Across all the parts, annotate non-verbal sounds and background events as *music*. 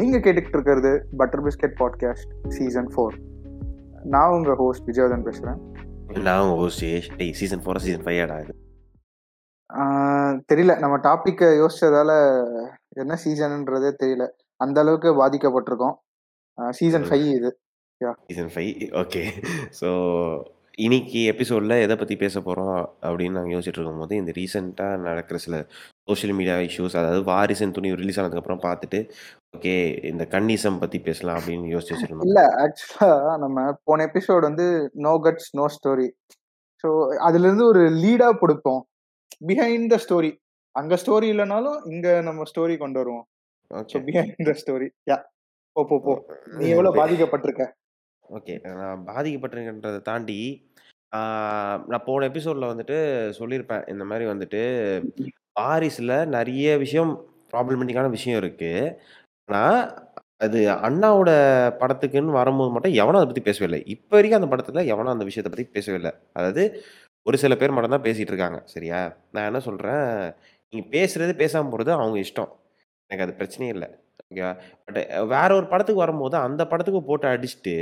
நீங்க கேட்டுக்கிட்டு இருக்கிறது butter biscuit podcast season four நான் உங்க ஹோஸ்ட் விஜயவர்தன் பேசுறேன். நான் உங்க ஹோஸ்ட் டேய் சீசன் ஃபோர் சீசன் ஃபைவ் ஆடா இது? தெரியல. நம்ம டாபிக்கை யோசிச்சதால என்ன சீசன்ன்றதே தெரியல. அந்த அளவுக்கு பாதிக்கப்பட்டிருக்கோம். சீசன் ஃபைவ் இது. சீசன் ஃபைவ் ஓகே ஸோ இன்னைக்கு எபிசோடில் எதை பற்றி பேச போகிறோம் அப்படின்னு நாங்கள் யோசிச்சுட்டு இருக்கும்போது இந்த ரீசெண்டாக நடக்கிற சில சோஷியல் மீடியா இஷ்யூஸ் அதாவது வாரிசன் துணி ரிலீஸ் ஆனதுக்கப்புறம் பார்த்துட்டு ஓகே இந்த கன்னிசம் பற்றி பேசலாம் அப்படின்னு யோசிச்சு வச்சிருந்தோம். இல்ல ஆக்சுவலா நம்ம போன எபிசோட் வந்து no guts no story so அதுல இருந்து ஒரு லீடா கொடுப்போம் பிஹைண்ட் த ஸ்டோரி அங்க ஸ்டோரி இல்லைனாலும் இங்க நம்ம ஸ்டோரி கொண்டு வருவோம். ஸோ பிஹைண்ட் த ஸ்டோரி யா போ போ போ. நீ எவ்வளவு பாதிக்கப்பட்டிருக்க? ஓகே நான் பாதிக்கப்பட்டிருக்கன்றதை தாண்டி நான் போன எபிசோடில் வந்துட்டு சொல்லியிருப்பேன். இந்த மாதிரி வந்துட்டு பாரிஸில் நிறைய விஷயம் ப்ராப்ளமேட்டிக்கான விஷயம் இருக்குது ஆனால் அது அண்ணாவோட படத்துக்குன்னு வரும்போது மட்டும் எவனும் அதை பற்றி பேசவே இல்லை. இப்போ வரைக்கும் அந்த படத்தில் எவனும் அந்த விஷயத்தை பற்றி பேசவே இல்லை. அதாவது ஒரு சில பேர் மட்டும் தான் பேசிகிட்டு இருக்காங்க. சரியா? நான் என்ன சொல்கிறேன் நீங்கள் பேசுகிறது பேசாமல் போகிறது அவங்க இஷ்டம். எனக்கு அது பிரச்சனையே இல்லை. ஓகேவா? பட் வேற ஒரு படத்துக்கு வரும்போது அந்த படத்துக்கு போட்டு அடிச்சுட்டு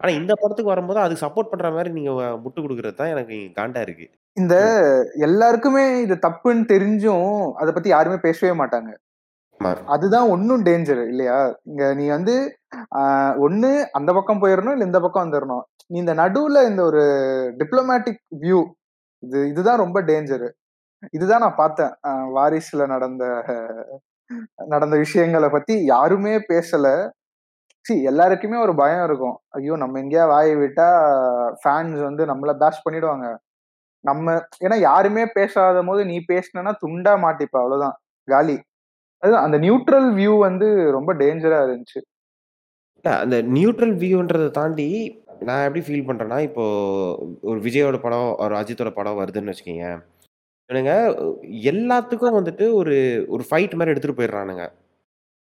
ஆனால் இந்த படத்துக்கு வரும்போது அதுக்கு சப்போர்ட் பண்ணுற மாதிரி நீங்கள் முட்டு கொடுக்குறது தான் எனக்கு காண்டாக இருக்குது இந்த எல்லாருக்குமே இது தப்புன்னு தெரிஞ்சும் அதை பத்தி யாருமே பேசவே மாட்டாங்க. அதுதான் ஒன்னும் டேஞ்சர் இல்லையா? இங்க நீ வந்து ஆஹ், ஒண்ணு அந்த பக்கம் போயிடணும் இல்ல இந்த பக்கம் வந்துடணும் நீ இந்த நடுவுல இந்த ஒரு டிப்ளமேட்டிக் வியூ இது இதுதான் ரொம்ப டேஞ்சர் இதுதான் நான் பார்த்தேன். வாரிசுல நடந்த நடந்த விஷயங்களை பத்தி யாருமே பேசல. சி எல்லாருக்குமே ஒரு பயம் இருக்கும். ஐயோ நம்ம எங்கேயா வாயை விட்டா ஃபேன்ஸ் வந்து நம்மள பேஷ் பண்ணிடுவாங்க. நம்ம ஏன்னா யாருமே பேசாத போது நீ பேசினா துண்டா மாட்டிப்ப அவ்வளவுதான். காலி. அதுதான் அந்த நியூட்ரல் வியூ வந்து ரொம்ப டேஞ்சரா இருந்துச்சு. அந்த நியூட்ரல் வியூன்றதை தாண்டி நான் எப்படி ஃபீல் பண்ணுறேன்னா இப்போ ஒரு விஜயோட படம் ஒரு அஜித்தோட படம் வருதுன்னு வச்சுக்கோங்க. என்னங்க எல்லாத்துக்கும் வந்துட்டு ஒரு ஒரு ஃபைட் மாதிரி எடுத்துகிட்டு போயிடுறானுங்க.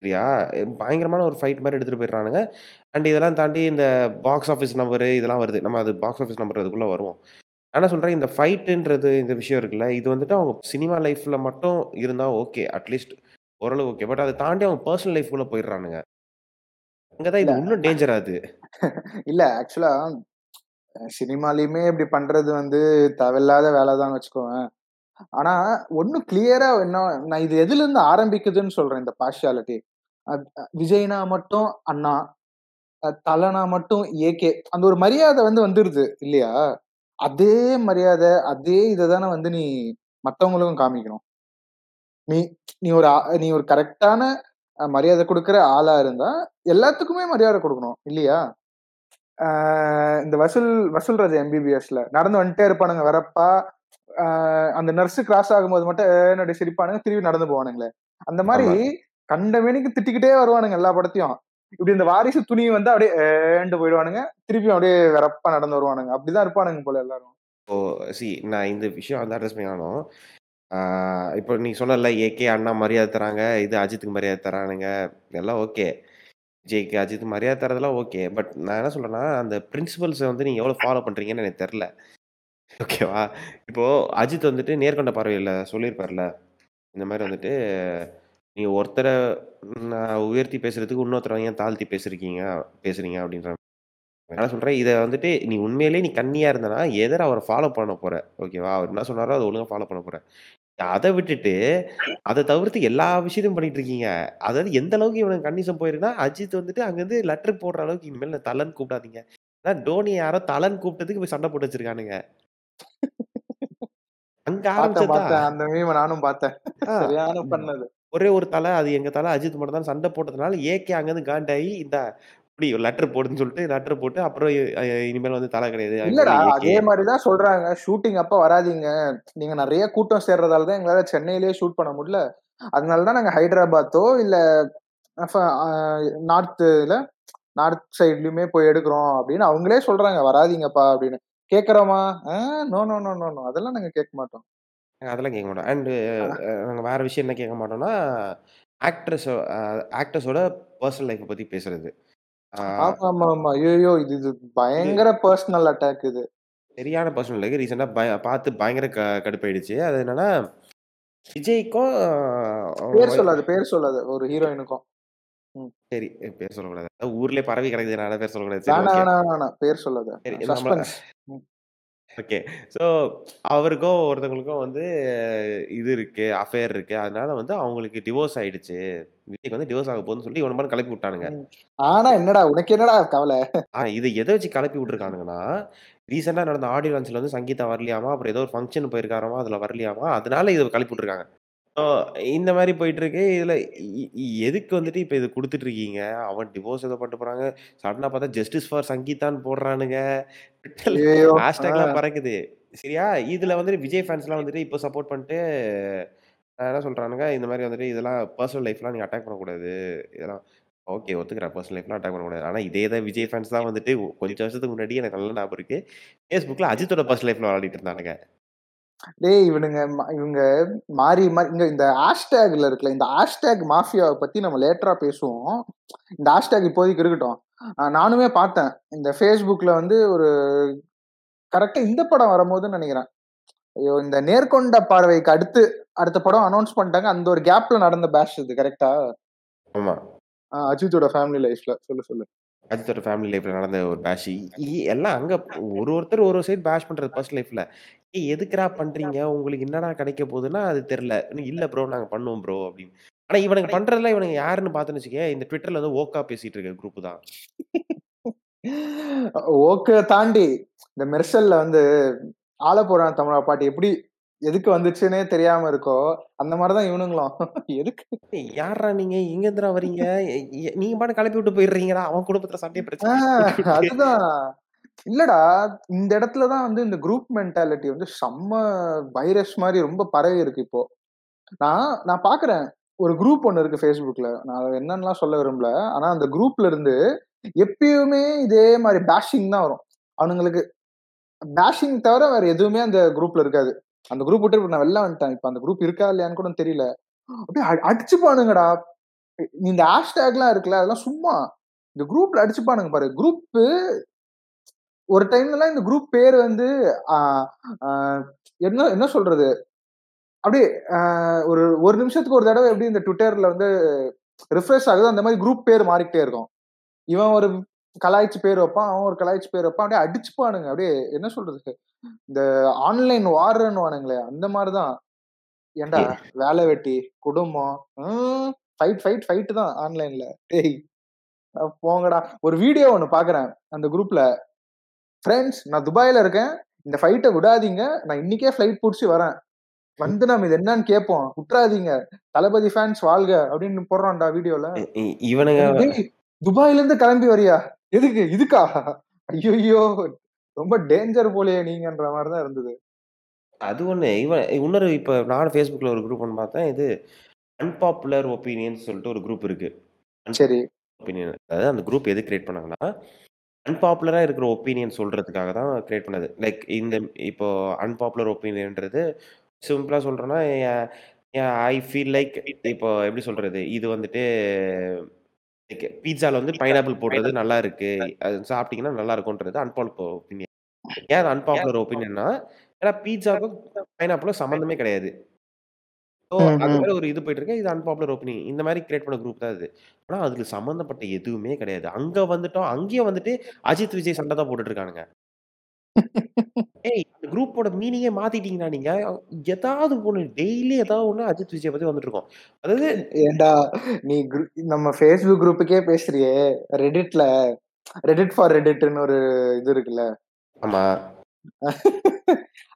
சரியா? பயங்கரமான ஒரு ஃபைட் மாதிரி எடுத்துகிட்டு போயிடுறானுங்க. அண்ட் இதெல்லாம் தாண்டி இந்த பாக்ஸ் ஆஃபீஸ் நம்பரு இதெல்லாம் வருது. நம்ம அது பாக்ஸ் ஆஃபீஸ் நம்பர் அதுக்குள்ளே வருவோம். என்ன சொல்கிறேன் இந்த ஃபைட்டுன்றது இந்த விஷயம் இருக்குல்ல இது வந்துட்டு அவங்க சினிமா லைஃப்பில் மட்டும் இருந்தால் ஓகே அட்லீஸ்ட் ஓரளவு ஓகே பட் அதை தாண்டி அவங்க பர்சனல் லைஃப்குள்ளே போயிடுறானுங்க. அங்கே தான் இது இன்னும் டேஞ்சர் ஆகுது இல்ல ஆக்சுவலா சினிமாலையுமே இப்படி பண்றது வந்து தேவையில்லாத வேலை தான் வச்சுக்கோவேன். ஆனா ஒன்னும் கிளியரா என்ன நான் இது எதுல இருந்து ஆரம்பிக்குதுன்னு சொல்றேன் இந்த பார்ஷியாலிட்டி விஜய்னா மட்டும் அண்ணா அஹ் தலனா மட்டும் ஏகே அந்த ஒரு மரியாதை வந்து வந்துருது இல்லையா? அதே மரியாதை அதே இதை தானே வந்து நீ மத்தவங்களுக்கும் காமிக்கணும். நீ நீ ஒரு நீ ஒரு கரெக்டான மரியாதை கொடுக்குற ஆளா இருந்தா எல்லாத்துக்குமே மரியாதை கொடுக்கணும் இல்லையா? ஆஹ் இந்த வசூல் வசூல் ராஜா எம்பிபிஎஸ்ல நடந்து வந்துட்டே இருப்பானுங்க வரப்பா. ஆஹ் அந்த நர்ஸ் கிராஸ் ஆகும்போது மட்டும் என்னுடைய சிரிப்பானுங்க? திரும்பி நடந்து போவானுங்களே. அந்த மாதிரி ஆமா. கண்ட மேனிக்கு திட்டிக்கிட்டே வருவானுங்க எல்லா படத்தையும். இப்படி இந்த வாரிசு துணி வந்து அப்படியே ஏண்டு போயிடுவானுங்க. திருப்பியும் அப்படியே வரப்பா நடந்து வருவானுங்க. அப்படிதான் இருப்பானுங்க போல எல்லாரும். ஓ சி நான் இந்த விஷயம் வந்து அட்ரஸ் பண்ணாலும் இப்போ நீ சொன்னல ஏகே அண்ணா மரியாதை தராங்க இது அஜித்துக்கு மரியாதை தரானுங்க. எல்லாம் ஓகே ஜேகே அஜித் மரியாதை தரதெல்லாம் ஓகே பட் நான் என்ன சொல்றேன்னா அந்த பிரின்சிபல்ஸை வந்து நீங்கள் எவ்வளோ ஃபாலோ பண்ணுறீங்கன்னு எனக்கு தெரில ஓகேவா இப்போது அஜித் வந்துட்டு நேர்கொண்ட பார்வையில் சொல்லியிருப்பார்ல. இந்த மாதிரி வந்துட்டு நீங்கள் ஒருத்தரை நான் உயர்த்தி பேசுறதுக்கு இன்னொருத்தரை ஏன் தாழ்த்தி பேசுறீங்க பேசுறீங்க அப்படின்ற நான் சொல்கிறேன் இதை வந்துட்டு நீ உண்மையிலேயே நீ கண்ணியாக இருந்தனா எதிர அவரை ஃபாலோ பண்ண போற? ஓகேவா அவர் என்ன சொன்னாரோ அதை ஒழுங்கா ஃபாலோ பண்ண போற. அதை விட்டுட்டு அதை தவிர்த்து எல்லா விஷயத்தையும் பண்ணிட்டு இருக்கீங்க. அதாவது எந்த அளவுக்கு இவனுக்கு கண்டிஷன் போயிருக்குன்னா அஜித் வந்துட்டு அங்கேருந்து லெட்டர் போடுற அளவுக்கு இனிமேல் நான் தலன் கூப்பிடாதீங்க. ஆனா டோனி யாரோ தலன் கூப்பிட்டதுக்கு போய் சண்டை போட்டு வச்சிருக்கானுங்க. அங்க பார்த்தேன் ஆரம்பிச்சதா? பார்த்தேன். அந்த மீம நானும் பார்த்தேன். ஆ, சரியான பண்ணது. ஒரே ஒரு தலை அது எங்க தலை அஜித் மட்டும் தான். சண்டை போட்டதுனால ஏகே அங்கேருந்து காண்டாகி இந்த இப்படி லெட்டர் போடுன்னு சொல்லிட்டு லெட்டர் போட்டு அப்புறம் இனிமேல் வந்து தலை கிடையாது. இல்லடா அதே மாதிரிதான் சொல்றாங்க. ஷூட்டிங் அப்ப வராதீங்க. நீங்க நிறைய கூட்டம் சேர்றதால தான் எங்களால சென்னையிலேயே ஷூட் பண்ண முடியல. அதனாலதான் நாங்க ஹைதராபாத்தோ இல்ல நார்த்ல நார்த் சைட்லயுமே போய் எடுக்கிறோம் அப்படின்னு அவங்களே சொல்றாங்க. வராதீங்கப்பா அப்படின்னு. கேக்குறோமா? No no no no no அதெல்லாம் நாங்க கேட்க மாட்டோம். அதெல்லாம் கேட்க மாட்டோம் அண்டு நாங்கள் வேற விஷயம் என்ன கேட்க மாட்டோம்னா ஆக்ட்ரஸ் ஆக்டர்ஸோட பர்சனல் லைஃப்பை பற்றி பேசுறது ஆஹ், ஆமா ஆமா ஆமா ஐயோ இது இது இது பயங்கர பர்சனல் அட்டாக் இது சரியான பர்சனல் லைஃப் ரீசெண்டாக பய பார்த்து பயங்கர க கடுப்பாயிடுச்சு அது என்னன்னா விஜய்க்கும் பேர் அவங்க சொல்லாது பேர் சொல்லாது ஒரு ஹீரோயினுக்கும் ம். சரி பேர் சொல்லக்கூடாது. அதான் ஊர்லயே பரவி கிடக்குது. நான் பேர் சொல்லக்கூடாது. சரி ஓகே. வேணாம். பேர் சொல்லாத. சரி நம்மள சஸ்பென்ஸ். ம். ஓகே. ஸோ அவருக்கும் ஒருத்தவங்களுக்கும் வந்து இது இருக்கு, அஃபேர் இருக்கு. அதனால வந்து அவங்களுக்கு டிவோர்ஸ் ஆயிடுச்சு. விஜய்க்கு வந்து டிவோர்ஸ் ஆக போகுதுன்னு சொல்லி இவன கிளப்பி விட்டானுங்க. ஆனா என்னடா? உனக்கு என்னடா கவல? இத எத வச்சு கிளப்பி விட்டுருக்கானுங்கன்னா, ரீசென்ட்டா நடந்த ஆடியோ லான்ச்ல வந்து சங்கீதா வரலையாமா. அப்புறம் ஏதோ ஒரு ஃபங்ஷன் போயிருக்காராமா. அதுல வரலையாமா. அதனால இத கிளப்பி விட்டுருக்காங்க. இந்த மாரி போயிட்டுருக்கு. இதுல இ இ எதுக்கு வந்துட்டு இப்ப இத குடுத்துட்டு இருக்கீங்க? அவன் டிவோர்ஸ் ஏதோ பண்ணிட்டு போறாங்க. சடனா பார்த்தா ஜஸ்டிஸ் ஃபார் சங்கீதான்னு போடுறானுங்க. ட்விட்டர்ல ஐயய்யோ! ஆ. ஹேஷ்டேக்லாம் பறக்குது. சரியா? இதுல வந்துட்டு விஜய் ஃபேன்ஸ்லாம் வந்துட்டு இப்போ சப்போர்ட் பண்ணிட்டு அ என்ன சொல்றானுங்க, இந்த மாரி வந்துட்டு இதெல்லாம் பெர்சனல் லைஃப்லாம் நீங்க அட்டாக் பண்ணக்கூடாது. இதெல்லாம் ஓகே ஒத்துக்கிறேன். பெர்சனல் லைஃப்லாம் அட்டாக் பண்ணக்கூடாது. ஆனா இதே தான் விஜய் ஃபேன்ஸ் தான் வந்துட்டு கொஞ்சம் வருஷத்துக்கு முன்னாடி எனக்கு நல்லா ஞாபகம் இருக்கு. Facebookல அஜித்தோட பெர்சனல் லைஃப்ல விளையாடிட்டு இருந்தானுங்க. டேய் இவனுங்க இவங்க மாறி மாறி இங்க இந்த ஹேஷ்டேக்ல இருக்குல்ல, இந்த ஹேஷ்டேக் மாஃபியாவ பத்தி நம்ம லேட்டரா பேசுவோம். இந்த ஹேஷ்டேக் இப்போதைக்கு இருக்கட்டும். நானுமே பார்த்தேன். இந்த Facebookல வந்து ஒரு கரெக்ட்டா இந்த படம் வரும்போதுன்னு நெனைக்கிறேன். ஐயோ! இந்த நேர்கொண்ட பார்வைக்கு அடுத்து அடுத்த படம் அனவுன்ஸ் பண்ணிட்டாங்க. அந்த ஒரு கேப்ல நடந்த பேஷ் இது கரெக்ட்டா? ஆமா. அஜித்தோட ஃபேமிலி லைஃப்ல. சொல்லு, சொல்லு. அஜித்தோட ஃபேமிலி லைஃப்ல நடந்த ஒரு பேஷ். எல்லாம் அங்க ஒரு ஒருத்தர் ஒரு ஒரு சைடு பேஷ் பண்றது பர்சனல் லைஃப்ல. ஏய் எதுக்குடா பண்றீங்க? உங்களுக்கு என்னடா கிடைக்க போகுதுன்னா, அது தெரியல. இல்ல ப்ரோ நாங்க பண்ணுவோம் ப்ரோ அப்படின்னு. ஆனா இவனுங்க பண்றதெல்லாம் இவனுங்க யாருன்னு பார்த்தேன்னு வச்சுக்கயேன், இந்த ட்விட்டர்ல வந்து ஓக்கா பேசிட்டு இருக்க குரூப் தான். ஓக்க தாண்டி இந்த மெர்சல்ல வந்து ஆலப்புறான் தமிழா பாட்டு எப்படி எதுக்கு வந்துச்சுன்னே தெரியாம இருக்கோ, அந்த மாரி தான் இவனுங்களும். எதுக்கு? யார்றா நீங்க? எங்கேருந்துடா வரீங்க? எ எ நீங்க பாட்டுக்கு கிளப்பி விட்டு போயிடுறீங்கடா. அவன் குடும்பத்துல கிளப்பி விட்டு. அதுதான். இல்லடா, இந்த இடத்துல தான் வந்து இந்த குரூப் மென்டாலிட்டி வந்து செம்ம வைரஸ் மாதிரி ரொம்ப பரவி இருக்கு இப்போ. நான் நான் பார்க்குறேன். ஒரு குரூப் ஒன்று இருக்கு ஃபேஸ்புக்ல நான் என்னன்னுலாம் சொல்ல விரும்பல. ஆனா அந்த குரூப்ல இருந்து எப்பயுமே இதே மாதிரி பேஷிங் தான் வரும். அவனுங்களுக்கு பேஷிங் தவிர வேற எதுவுமே அந்த குரூப்ல இருக்காது. அந்த குரூப் விட்டு நான் வெளில வந்துட்டேன். இப்போ அந்த குரூப் இருக்கா இல்லையான்னு கூட தெரியல. அப்படியே அடிச்சுப்பானுங்கடா அடிச்சுப்பானுங்கடா. இந்த ஹேஷ்டேக்லாம் இருக்குல்ல, அதெல்லாம் சும்மா. இந்த குரூப்ல அடிச்சுப்பானுங்க பாரு. குரூப்பு ஒரு டைம்லலாம் இந்த குரூப் பேர் வந்து என்ன என்ன சொல்றது? அப்படியே ஒரு 1 நிமிஷத்துக்கு ஒரு தடவ எப்படி இந்த ட்விட்டர்ல வந்து ரிஃப்ரெஷ் ஆகுதோ, அந்த மாரி குரூப் பேர் மாறிக்கிட்டே இருக்கும். இவன் ஒரு கலாய்ச்சு பேர் வைப்பான். அவன் ஒரு கலாய்ச்சு பேர் வைப்பான். அப்படியே அடிச்சுப்பானுங்க. அப்படியே என்ன சொல்றது? இந்த ஆன்லைன் வார்ன்னுவானுங்களே, அந்த மாரி தான். ஏன்டா எ *laughs* வேலை வெட்டி, குடும்பம், ம் ஃபைட், ஃபைட், ஃபைட் தான் ஆன்லைன்ல. டேய் போங்கடா. ஒரு வீடியோ ஒண்ணு பார்க்குறேன். அந்த குரூப்ல. ஃபிரெண்ட்ஸ் நான் துபாய்ல இருக்கேன். இந்த ஃபைட்ட விடாதீங்க. நான் இன்னைக்கே ஃப்ளைட் புடிச்சு வரேன். வந்து நம்ம இது என்னன்னு கேட்போம். விட்றாதீங்க. தளபதி ஃபேன்ஸ் வாழ்க அப்படின்னு போடுறான்டா வீடியோல. இவனுங்க துபாய்ல இருந்து கிளம்பி வரியா? எதுக்கு? இதுக்கா? ஐய்யய்யோ! ரொம்ப டேஞ்சர் போலயே நீங்கன்ற மாரி தான் இருந்தது. அது ஒண்ணு. இவன் இன்னொரு இப்ப நானும் Facebookல ஒரு குரூப் ஒண்ணு பார்த்தேன். இது அன்பாப்புலர் ஒப்பீனியன்ஸ் சொல்லிட்டு ஒரு குரூப் இருக்கு. சரி. ஒப்பீனியன். அதாவது அந்த குரூப் எதுக்கு கிரியேட் பண்ணாங்கன்னா, அன்பாப்புலரா இருக்கிற ஒப்பீனியன் சொல்றதுக்காக தான் கிரியேட் பண்ணது. லைக் இந்த இப்போ அன்பாப்புலர் ஒப்பீனியன்றது சிம்பிளா சொல்றோம்னா, எ எ ஐ ஃபீல் லைக் இப்போ எப்படி சொல்றது? இது வந்துட்டு லைக் பீட்ஸால வந்து பைனாப்பிள் போடுறது நல்லா இருக்கு. அது சாப்பிட்டீங்கன்னா நல்லா இருக்கும்ன்றது அன்பாப்புலர் ஒப்பீனியன். ஏன் அது அன்பாப்புலர் ஒப்பீனியன்னா, ஏன்னா பீட்ஸாவுக்கும் பைனாப்பிளும் சம்மந்தமே கிடையாது. ஸோ அது ம். மாரி ஒரு இது போயிட்டு இருக்கு. இது அன்பாப்புலர் ஒப்பீனியன். இந்த மாரி கிரியேட் பண்ண குரூப் தான் இது. ஆனா அதுல சம்மந்தப்பட்ட எதுவுமே கிடையாது. அங்க வந்துட்டோம். அங்கேயும் வந்துட்டு அஜித், விஜய் சண்டை தான் போட்டுட்டு இருக்கானுங்க. ஏய் அந்த குரூப்போட மீனிங்கே மாத்திட்டீங்கடா நீங்க. ஏதாவது ஒண்ணு டெய்லி ஏதாவது ஒண்ணு அஜித், விஜய பத்தி வந்துட்டு இருக்கும். அதாவது ஏன்டா நீ குரு நம்ம Facebook குரூப்புக்கே பேசுறியே. ரெடிட்ல ரெடிட் ஃபார் ரெடிட்ன்னு ஒரு இது இருக்குல்ல. ஆமா.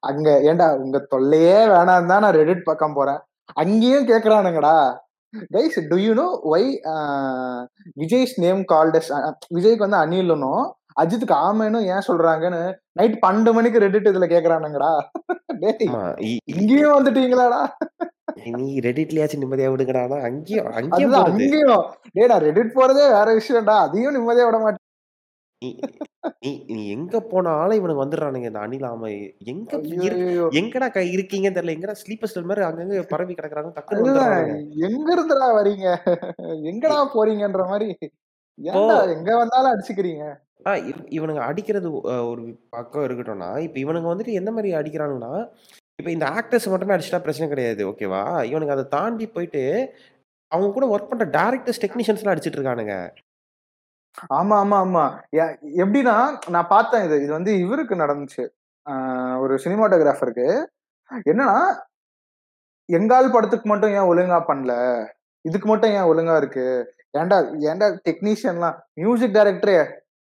அங்க ஏன்டா உங்க தொல்லையே வேணான்னு தான் நான் ரெடிட் பக்கம் போறேன். அங்கேயும் கேட்கறானுங்கடா. Guys do you know why Vijay's name called as a விஜய்க்கு வந்து அனில்னும், அஜித்துக்கு ஆமைன்னு ஏன் சொல்றாங்கன்னு நைட் 12 மணிக்கு ரெடிட் இதுல இ இங்கேயும் வந்துட்டீங்களாடா? நீ ரெடிட்லயாச்சும் நிம்மதியா விடுங்கடான்னா, அங்கேயும் அங்கேயும். அங்கேயும். நான் ரெடிட் போறதே வேற விஷயம்டா. அதையும் நிம்மதியா விட மாட்டேன். நீ நீ நீ எங்க *laughs* போனாலும் இவனுங்க வந்துடுறானுங்க. இந்த அணில் ஆமை. எங்க இரு! எங்கடா க இருக்கீங்கன்னு தெரியல. எங்கடா ஸ்லீப்பர் செல் மாரி அங்கங்க *laughs* பரவி கிடக்குறாங்க. டக்குன்னு அதுதான் வந்துடுறானுங்க. எங்க இருந்துடா வரீங்க? *laughs* எங்கடா போறீங்கன்ற. இப்போ ஏன்டா எங்க வந்தாலும் அடிச்சுக்கிறீங்க? ஆ இவ் இவனுங்க அடிக்கிறது ஒரு பக்கம் இருக்கட்டும்னா, இப்ப இவனுங்க வந்துட்டு எந்த மாரி அடிக்கிறானுங்கன்னா, இப்ப இந்த ஆக்டர்ஸ் மட்டுமே அடிச்சுட்டா பிரச்சனை கிடையாது. ஓகேவா? இவனுங்க அத தாண்டி போயிட்டு அவங்க கூட ஒர்க் பண்ற டைரக்டர்ஸ், டெக்னீஷியன்ஸ்லாம் அடிச்சிட்டு இருக்கானுங்க. ஆமா, ஆமா, ஆமா. எப்படின்னா, நான் பார்த்தேன் இது. இது வந்து இவருக்கு நடந்துச்சு. ஒரு சினிமாட்டோகிராஃபருக்கு. என்னன்னா, எங்கால் படத்துக்கு மட்டும் ஏன் ஒழுங்கா பண்ணல? இதுக்கு மட்டும் ஏன் ஒழுங்கா இருக்கு? ஏன்டா ஏன்டா டெக்னீஷியன்லாம் மியூசிக் டைரக்டரே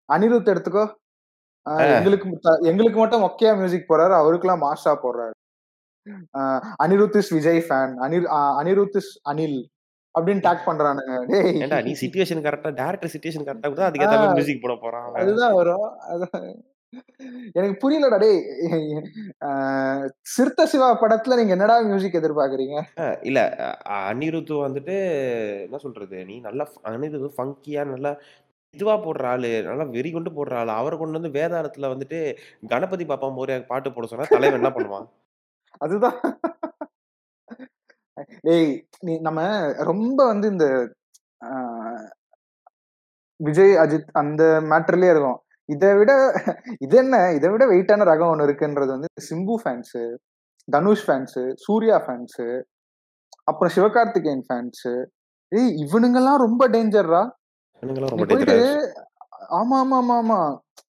அனிருத் எடுத்துக்கோ. எங்களுக்கு எங்களுக்கு மட்டும் மொக்கையா மியூசிக் போடுறாரு. அவருக்கெல்லாம் மாஸா போடுறாரு. Anirudh is Vijay fan. Anil Anirudh is Anil அப்படின்னு டாக் பண்றானுங்க. டேய்! நீ சிச்சுவேஷன் கரெக்ட்டா டைரக்டர் சிச்சுவேஷன் கரெக்ட்டா குடுத்தா ஆ. அதுக்கு ஏத்த மியூசிக் போட போறான். அதுதான் வரும். அதான் எனக்கு புரியலடா டேய்! சிறுத்தை சிவா படத்துல நீங்க என்னடா மியூசிக் எதிர்பார்க்கிறீங்க? இல்ல அ அனிருத் வந்துட்டு என்ன சொல்றது? நீ நல்லா ஃப் அனிருத் ஃபங்கியா நல்லா இதுவா போடுற ஆளு. நல்லா வெறி கொண்டு போடுற ஆளு. அவர கொண்டு வந்து வேதாளத்துல வந்துட்டு கணபதி பாப்பா மோரியா பாட்டு போட சொன்னா தலைவன் என்ன பண்ணுவான்? அதுதான். டேய்! நீ நம்ம ரொம்ப வந்து இந்த விஜய், அஜித் அந்த மேட்டர்லயே இருக்கோம். இத விட இது என்ன? இத விட வெயிட்டான ரகம் ஒண்ணு இருக்குன்றது வந்து Simbu fans, Dhanush fans, Suriya fans, அப்புறம் சிவகார்த்திகேயன் ஃபேன்ஸு. ஏய் இவனுங்கலாம் ரொம்ப டேஞ்சர்ரா. போயிட்டு டேஞ்சரா ஆமா, ஆமா, ஆமா, ஆமா.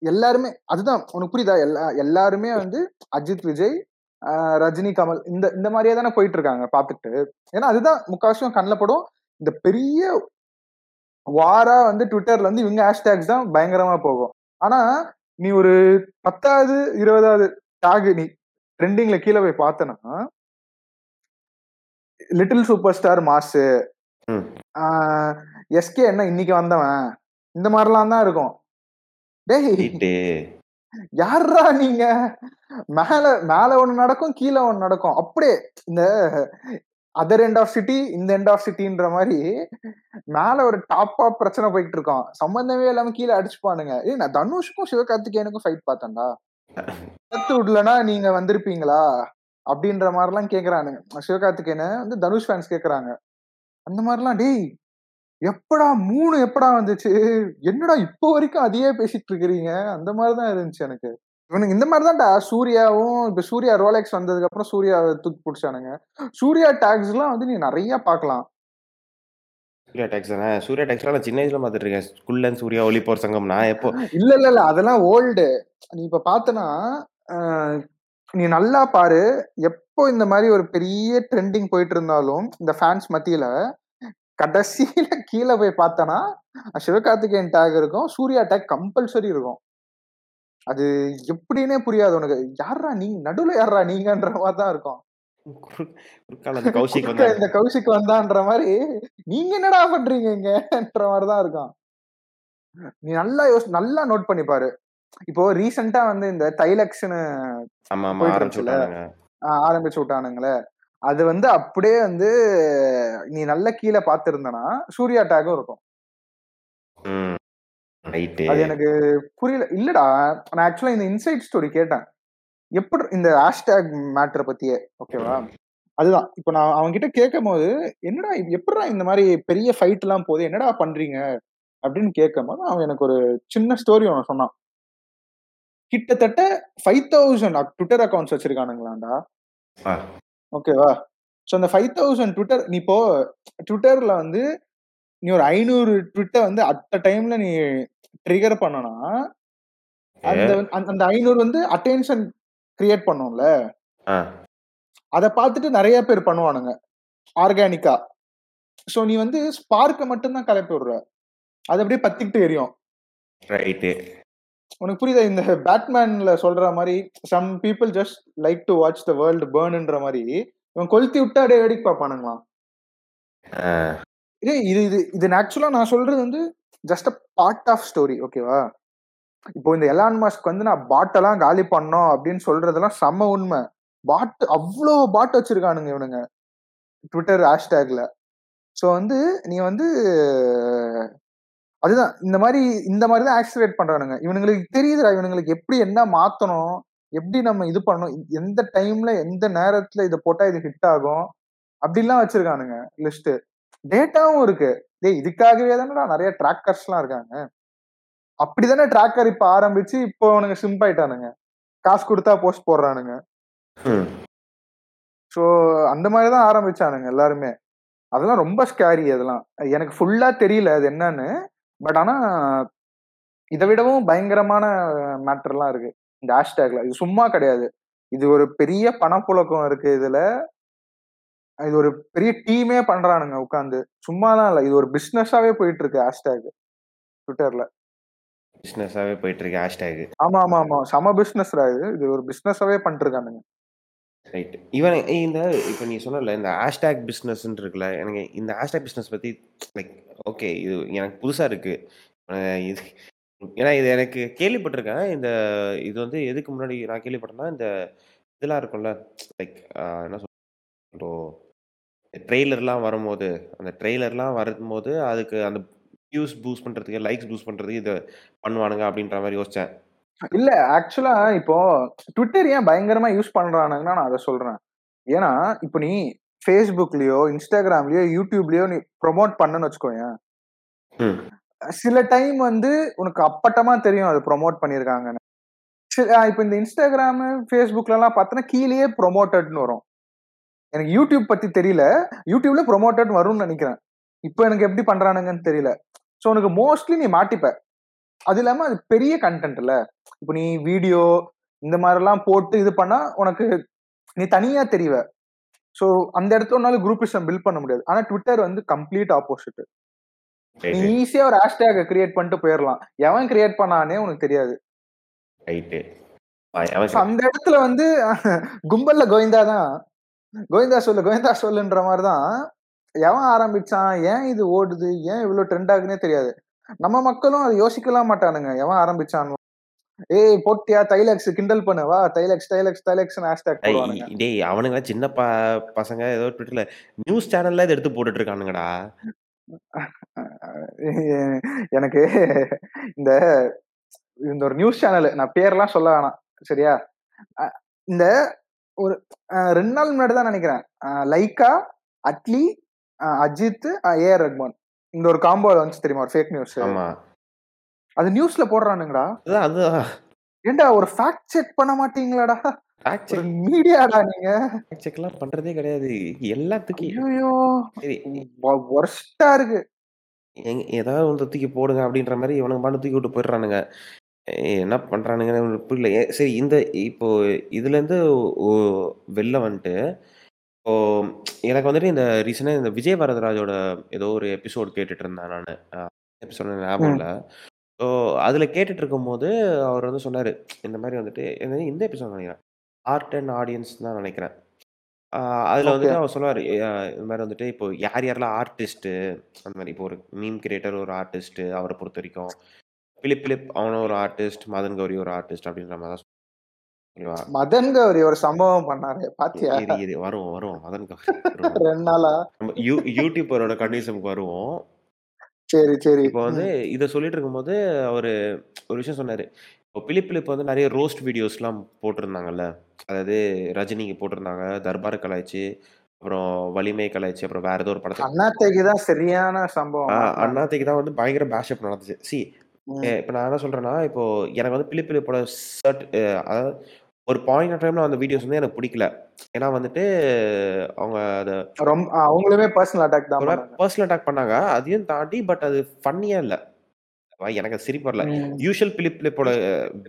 எல்லாருமே அதுதான் உனக்கு புரியுதா? எல்லா எல்லாருமே வந்து அஜித், விஜய், ரஜினி, கமல் இந்த இந்த மாரியே தானே போயிட்டு இருக்காங்க பார்த்துட்டு. ஏன்னா அதுதான் முக்காவாசியும் கண்ல படும். இந்த பெரிய வாரா வந்து ட்விட்டர்ல வந்து இவங்க ஹேஷ்டேக்ஸ் தான் பயங்கரமா போகும். ஆனா, நீ ஒரு 10வது, 20வது டாக் நீ ட்ரெண்டிங்ல கீழ போய் பார்த்தன்னா லிட்டில் சூப்பர் ஸ்டார் மாஸு. ம். ஆ எஸ்கே என்ன இன்னைக்கு வந்தவன். இந்த மாரிலாம் தான் இருக்கும். டேய்! யாரா நீங்க? மேல மேல ஒண்ணு நடக்கும், கீழ ஒண்ணு நடக்கும். அப்படியே இந்த அதர் எண்ட் ஆஃப் சிட்டி, இந்த எண்ட் ஆஃப் சிட்டின்ற மாதிரி மேல ஒரு டாப்பா பிரச்சனை போயிட்டு இருக்கோம் சம்பந்தமே இல்லாம கீழே அடிச்சுப்பானுங்க. ஏய் நான் தனுஷுக்கும் சிவகார்த்திகேயனுக்கும் ஃபைட் பார்த்தேன்டா. கத்து விடலன்னா நீங்க வந்திருப்பீங்களா? அப்படின்ற மாதிரிலாம் கேக்குறானுங்க சிவகார்த்திகேயன வந்து தனுஷ் ஃபேன்ஸ் கேக்குறாங்க அந்த மாதிரிலாம் டேய்! எப்படா 3 எப்படா வந்துச்சு? என்னடா இப்போ வரைக்கும் அதையே பேசிட்டு இருக்கிறீங்க? அந்த மாரி தான் இருந்துச்சு எனக்கு. இவனுங்க இந்த மாரி தான்டா சூர்யாவும் இப்ப சூர்யா ரோலெக்ஸ் வந்ததுக்கு அப்புறம் சூர்யாவ தூக்கி புடிச்சானுங்க. சூர்யா டாக்ஸ்லாம் வந்து நீ நெறைய பார்க்கலாம். சூர்யா டாக்ஸ் தானே? சூர்யா டாக்ஸ்லாம் நான் சின்ன வயசுல பார்த்துட்டு இருக்கேன். குள்ளன், சூர்யா, ஒளிப்போர் சங்கம். நான் எப்போ இல்ல, இல்ல, இல்ல. அதெல்லாம் ஓல்டு. நீ இப்ப பார்த்தன்னா, அ நீ நல்லா பாரு. எப்போ இந்த மாரி ஒரு பெரிய ட்ரெண்டிங் போயிட்டு இருந்தாலும், இந்த ஃபேன்ஸ் மத்தியில கடைசியில கீழ போய் பார்த்தன்னா, சிவகார்த்திகேயன் டாக் இருக்கும். சூர்யா டாக் கம்பல்சரி இருக்கும். அது எப்படின்னே புரியாது உனக்கு. யார்றா நீ? நடுவுல யார்றா நீங்கன்ற மாரி தான் இருக்கும். இந்த கௌஷிக் வந்தான்ற மாரி, நீங்க என்னடா பண்றீங்க இங்கன்ற மாரி தான் இருக்கும். நீ நல்லா யோசி நல்லா நோட் பண்ணி பாரு. இப்போ ரீசென்ட்டா வந்து இந்த. ஆ ஆரம்பிச்சு விட்டானுங்களே. அது வந்து அப்படியே வந்து நீ நல்லா கீழ பார்த்திருந்தன்னா, சூர்யா டாகும் இருக்கும். அது எனக்கு புரியல. இல்லடா, நான் ஆக்சுவலா இந்த இன்சைட் ஸ்டோரி கேட்டேன். எப்புட்ற இந்த ஹேஷ்டேக் மேட்டர பத்தியே. ஓகேவா? அதுதான். இப்ப நான் அவன்கிட்ட கேட்கும்போது, "என்னடா இது எப்புட்றா இந்த மாரி பெரிய ஃபைட்லாம் போகுது? என்னடா பண்றீங்க?" அப்படின்னு கேட்கும்போது, அவன் எனக்கு ஒரு சின்ன ஸ்டோரி ஒண்ணு சொன்னான். கிட்டத்தட்ட 5000 அக் ட்விட்டர் அக்கவுண்ட்ஸ் வச்சிருக்கானுங்களாம்டா. ஓகேவா? ஸோ அந்த 5000 ட்விட்டர் நீ இப்போ ட்விட்டர்ல வந்து நீ ஒரு 500 ட்வீட்ட வந்து அட் டைம்ல நீ ட்ரிகர் பண்ணனா, அந்த அந்த 500 வந்து அட்டென்ஷன் கிரியேட் பண்ணும்ல. அத பார்த்துட்டு நெறைய பேர் பண்ணுவானுங்க. ஆர்கானிக்கா. ஸோ நீ வந்து ஸ்பார்க்க மட்டும் தான் கிளப்பி விடுற. அது அப்படியே பத்திக்கிட்டு எரியும். ரைட்டு. உனக்கு புரியுதா? இந்த பேட்மேன்ல சொல்ற மாரி, some people just like to watch the world பர்ன்ன்ற மாரி, இவன் கொளுத்தி விட்டா அப்படியே வேடிக்கை பார்ப்பானுங்களாம். இது இது இது ஆக்சுவலா நான் சொல்றது வந்து just a part of story. ஓகேவா? இப்போ இந்த எலான் மஸ்க் வந்து நான் பாட்டெல்லாம் காலி பண்ணோம் அப்படின்னு சொல்றதெல்லாம் செம்ம உண்மை. பாட் அவ்ளோ பாட் வச்சிருக்கானுங்க இவனுங்க. ட்விட்டர் ஹேஷ்டேக்ல. ஸோ வந்து நீ வந்து அதுதான் இந்த மாரி இந்த மாரி தான் ஆக்சிலேட் பண்றானுங்க. இவனுங்களுக்கு தெரியுதுடா இவனுங்களுக்கு எப்படி என்ன மாத்தணும்? எப்படி நம்ம இது பண்ணணும்? எந்த டைம்ல, எந்த நேரத்துல இத போட்டா இது ஹிட் ஆகும்? அப்படிலாம் வச்சிருக்கானுங்க லிஸ்ட். டேட்டாவும் இருக்கு. டேய் இதுக்காகவே தானடா நெறைய ட்ராக்கர்ஸ்லாம் இருக்காங்க. அப்படிதானே ட்ராக்கர் இப்ப ஆரம்பிச்சு, இப்போ அவனுங்க சிம்ப் ஆயிட்டானுங்க. காசு குடுத்தா போஸ்ட் போடுறானுங்க. ஸோ அந்த மாரி தான் ஆரம்பிச்சானுங்க எல்லாருமே. அதெல்லாம் ரொம்ப ஸ்கேரி அதெல்லாம் எனக்கு ஃபுல்லா தெரியல அது என்னன்னு பட் ஆனா இதை விடவும் பயங்கரமான மேட்டர்லாம் இருக்கு. இந்த ஹேஷ்டேக்ல. இது சும்மா கிடையாது. இது ஒரு பெரிய பணப்புழக்கம் இருக்கு இதுல. இது ஒரு பெரிய டீமே பண்றானுங்க உட்காந்து சும்மாலாம் இல்ல. இது ஒரு பிசினஸாவே போயிட்டு இருக்கு ஹேஷ்டேக். ட்விட்டர்ல. பிஸ்னஸாவே போயிட்டு இருக்கு ஹேஷ்டேக். ஆமா ஆமா ஆமா செம பிசினஸ் இது. இது ஒரு பிசினஸாவே பண்ணிருக்கானுங்க ரைட். இவன் இந்த இப்போ நீ சொன்னல இந்த ஹேஷ்டேக் பிஸ்னஸ்ன்னு இருக்குல்ல எனக்கு இந்த ஹேஷ்டேக் பிஸ்னஸ் பற்றி லைக் ஓகே. இது எனக்கு புதுசாக இருக்கு. இது ஏன்னா இது எனக்கு கேள்விப்பட்டிருக்கேன். இந்த இது வந்து எதுக்கு முன்னாடி நான் கேள்விப்பட்டேன்னா இந்த இதெல்லாம் இருக்கும்ல லைக் என்ன சொல்றோம் ட்ரெய்லர்லாம் வரும்போது அந்த ட்ரெய்லர்லாம் வரும்போது அதுக்கு அந்த வியூஸ் பூஸ்ட் பண்ணுறதுக்கு லைக்ஸ் பூஸ்ட் பண்ணுறதுக்கு இதை பண்ணுவானுங்க அப்படின்ற மாதிரி யோசித்தேன் இல்ல ஆக்சுவலா இப்போ ட்விட்டர் ஏன் பயங்கரமா யூஸ் பண்றானுங்கன்னா நான் அதை சொல்றேன். ஏன்னா இப்போ நீ ஃபேஸ்புக்லயோ இன்ஸ்டாகிராம்லயோ யூடியூப்லயோ நீ ப்ரொமோட் பண்ணன்னு வச்சுக்கோயேன் ம். சில டைம் வந்து உனக்கு அப்பட்டமா தெரியும் அது ப்ரொமோட் பண்ணிருக்காங்கன்னு இப்போ இந்த இன்ஸ்டாகிராம் ஃபேஸ்புக்ல எல்லாம் பார்த்தோன்னா கீழேயே ப்ரொமோட்டட்னு வரும். எனக்கு யூடியூப் பத்தி தெரியல. யூடியூப்ல ப்ரொமோட்டட் வரும்னு நினைக்கிறேன். இப்போ எனக்கு எப்படி பண்றானுங்கன்னு தெரியல. ஸோ உனக்கு மோஸ்ட்லி நீ மாட்டிப்ப. அது இல்லாம அது பெரிய கண்டென்ட் இல்ல. இப்போ நீ வீடியோ இந்த மாதிரிலாம் போட்டு இது பண்ணா உனக்கு நீ தனியா தெரிவ. ஸோ அந்த இடத்துல உன்னால குரூப்பிசம் பில்ட் பண்ண முடியாது. ஆனா ட்விட்டர் வந்து கம்ப்ளீட் ஆப்போசிட் நீ ஈஸியா ஒரு ஹேஷ்டேக் கிரியேட் பண்ணிட்டு போயிடலாம் எவன் கிரியேட் பண்ணானே உனக்கு தெரியாது. அந்த இடத்துல வந்து *laughs* கும்பல்ல கோவிந்தா தான். கோவிந்தா சொல்லு கோவிந்தா சொல்லுன்ற மாதிரி தான் எவன் ஆரம்பிச்சான் ஏன் இது ஓடுது ஏன் இவ்வளவு ட்ரெண்ட் ஆகுதுன்னே தெரியாது. நம்ம மக்களும் அதை யோசிக்கலாம் மாட்டானுங்க. எவன் ஆரம்பிச்சான் ஏய் போட்டியா? தைலக்ஸ் கிண்டல் பண்ணு. வா தைலக்ஸ் தைலக்ஸ் தைலக்ஸ் ஹேஷ்டேக் போடுவானுங்க. டேய் அவனுங்க சின்ன ப பசங்க ஏதோ ட்விட்டர்ல நியூஸ் சேனல்ல இதை எடுத்து போட்டுட்டு இருக்கானுங்கடா *laughs* எனக்கு இந்த இந்த ஒரு நியூஸ் சேனல் நான் பேர்லாம் சொல்ல வேணாம். சரியா? இந்த ஒரு ரெண்டு நாள் முன்னாடி தான் நினைக்கிறேன். லைக்கா அட்லி அஜித் ஏஆர் ரஹ்மான் இந்த ஒரு காம்போல வந்துச்சு தெரியுமா? ஒரு ஃபேக் நியூஸ் ஆமா. அது நியூஸ்ல போடுறானுங்கடா. அதுதான் அதுதான் ஏண்டா ஒரு ஃபேக்ட் செக் பண்ண மாட்டீங்களாடா? செக் மீடியாடா நீங்க? ஃபேக்ட் செக்லாம் பண்றதே கிடையாது. எல்லாத்துக்கும் ஐயோ சரி. ஒர்ஸ்டா இருக்கு. எங்க ஏதாவது ஒன்று தூக்கி போடுங்க அப்படின்ற மாதிரி இவனுங்க பாட்டு தூக்கி விட்டு போயிடுறானுங்க. என்ன பண்றானுங்கன்னு புரியல. சரி இந்த இப்போ இதுல இருந்து ஓ- வெளில வந்துட்டு இப்போ எனக்கு வந்துட்டு இந்த ரீசெண்டாக இந்த விஜய் வரதராஜோட ஏதோ ஒரு எபிசோட் கேட்டுட்டு இருந்தேன் நான். எபிசோட் ஞாபகம். இல்லை. ஸோ அதில் கேட்டுட்டு இருக்கும்போது அவர் வந்து சொன்னார் இந்த மாதிரி வந்துட்டு என்னது இந்த எபிசோட் நினைக்கிறேன். ஆர்ட் அண்ட் ஆடியன்ஸ் தான் நினைக்கிறேன். அதில் வந்துட்டு அவர் சொன்னார் இந்த மாதிரி வந்துட்டு இப்போ யார் யாரெல்லாம் ஆர்டிஸ்ட்டு அந்த மாதிரி இப்போ ஒரு மீம் கிரியேட்டர் ஒரு ஆர்டிஸ்ட்டு அவரை பொறுத்த வரைக்கும் பிலிப் பிலிப் அவனும் ஒரு ஆர்டிஸ்ட் மதன் கௌரி ஒரு ஆர்டிஸ்ட் அப்படின்ற மாதிரி தான் மதன் கௌரி ஒரு சம்பவம் பண்ணாரு பாத்தியா? வரும் வரும் மதன் கௌரி வருவோம். *laughs* ரெண்டு நாளா? நம்ம யூ யூடியூபரோட கண்டிஷனுக்கு வருவோம். சரி சரி. இப்போ வந்து. இதை சொல்லிட்டு இருக்கும்போது அவர் ஒரு விஷயம் சொன்னார். இப்போ பிலிப் பிலிப் வந்து நிறைய ரோஸ்ட் வீடியோஸ்லாம் போட்டிருந்தாங்கல்ல. அதாவது ரஜினிக்கு போட்டிருந்தாங்க. தர்பார் கலாய்ச்சி அப்புறம் வலிமை கலாய்ச்சி அப்புறம் வேற ஏதோ ஒரு படத்தை அண்ணாத்தைக்கு தான் சரியான சம்பவம். அண்ணாத்தைக்கு தான் வந்து பயங்கர பேஷப் நடந்துச்சு. சி. இப்போ நான் என்ன சொல்கிறேன்னா இப்போ எனக்கு வந்து பிலிப் பிலிப்போட சர்ட் அதாவது ஒரு பாயிண்ட் ஆஃப் டைமில் அந்த வீடியோஸ் வந்து எனக்கு பிடிக்கல. ஏன்னா வந்துட்டு அவங்க அதை ரொம்ப அவங்களுமே பர்சனல் அட்டாக் தான் பர்சனல் அட்டாக் பண்ணாங்க அதையும் தாண்டி பட் அது ஃபன்னியாக இல்லை. எனக்கு அது சிரிப்பு வரல. யூஷுவல் பிலிப் பிலிப்போட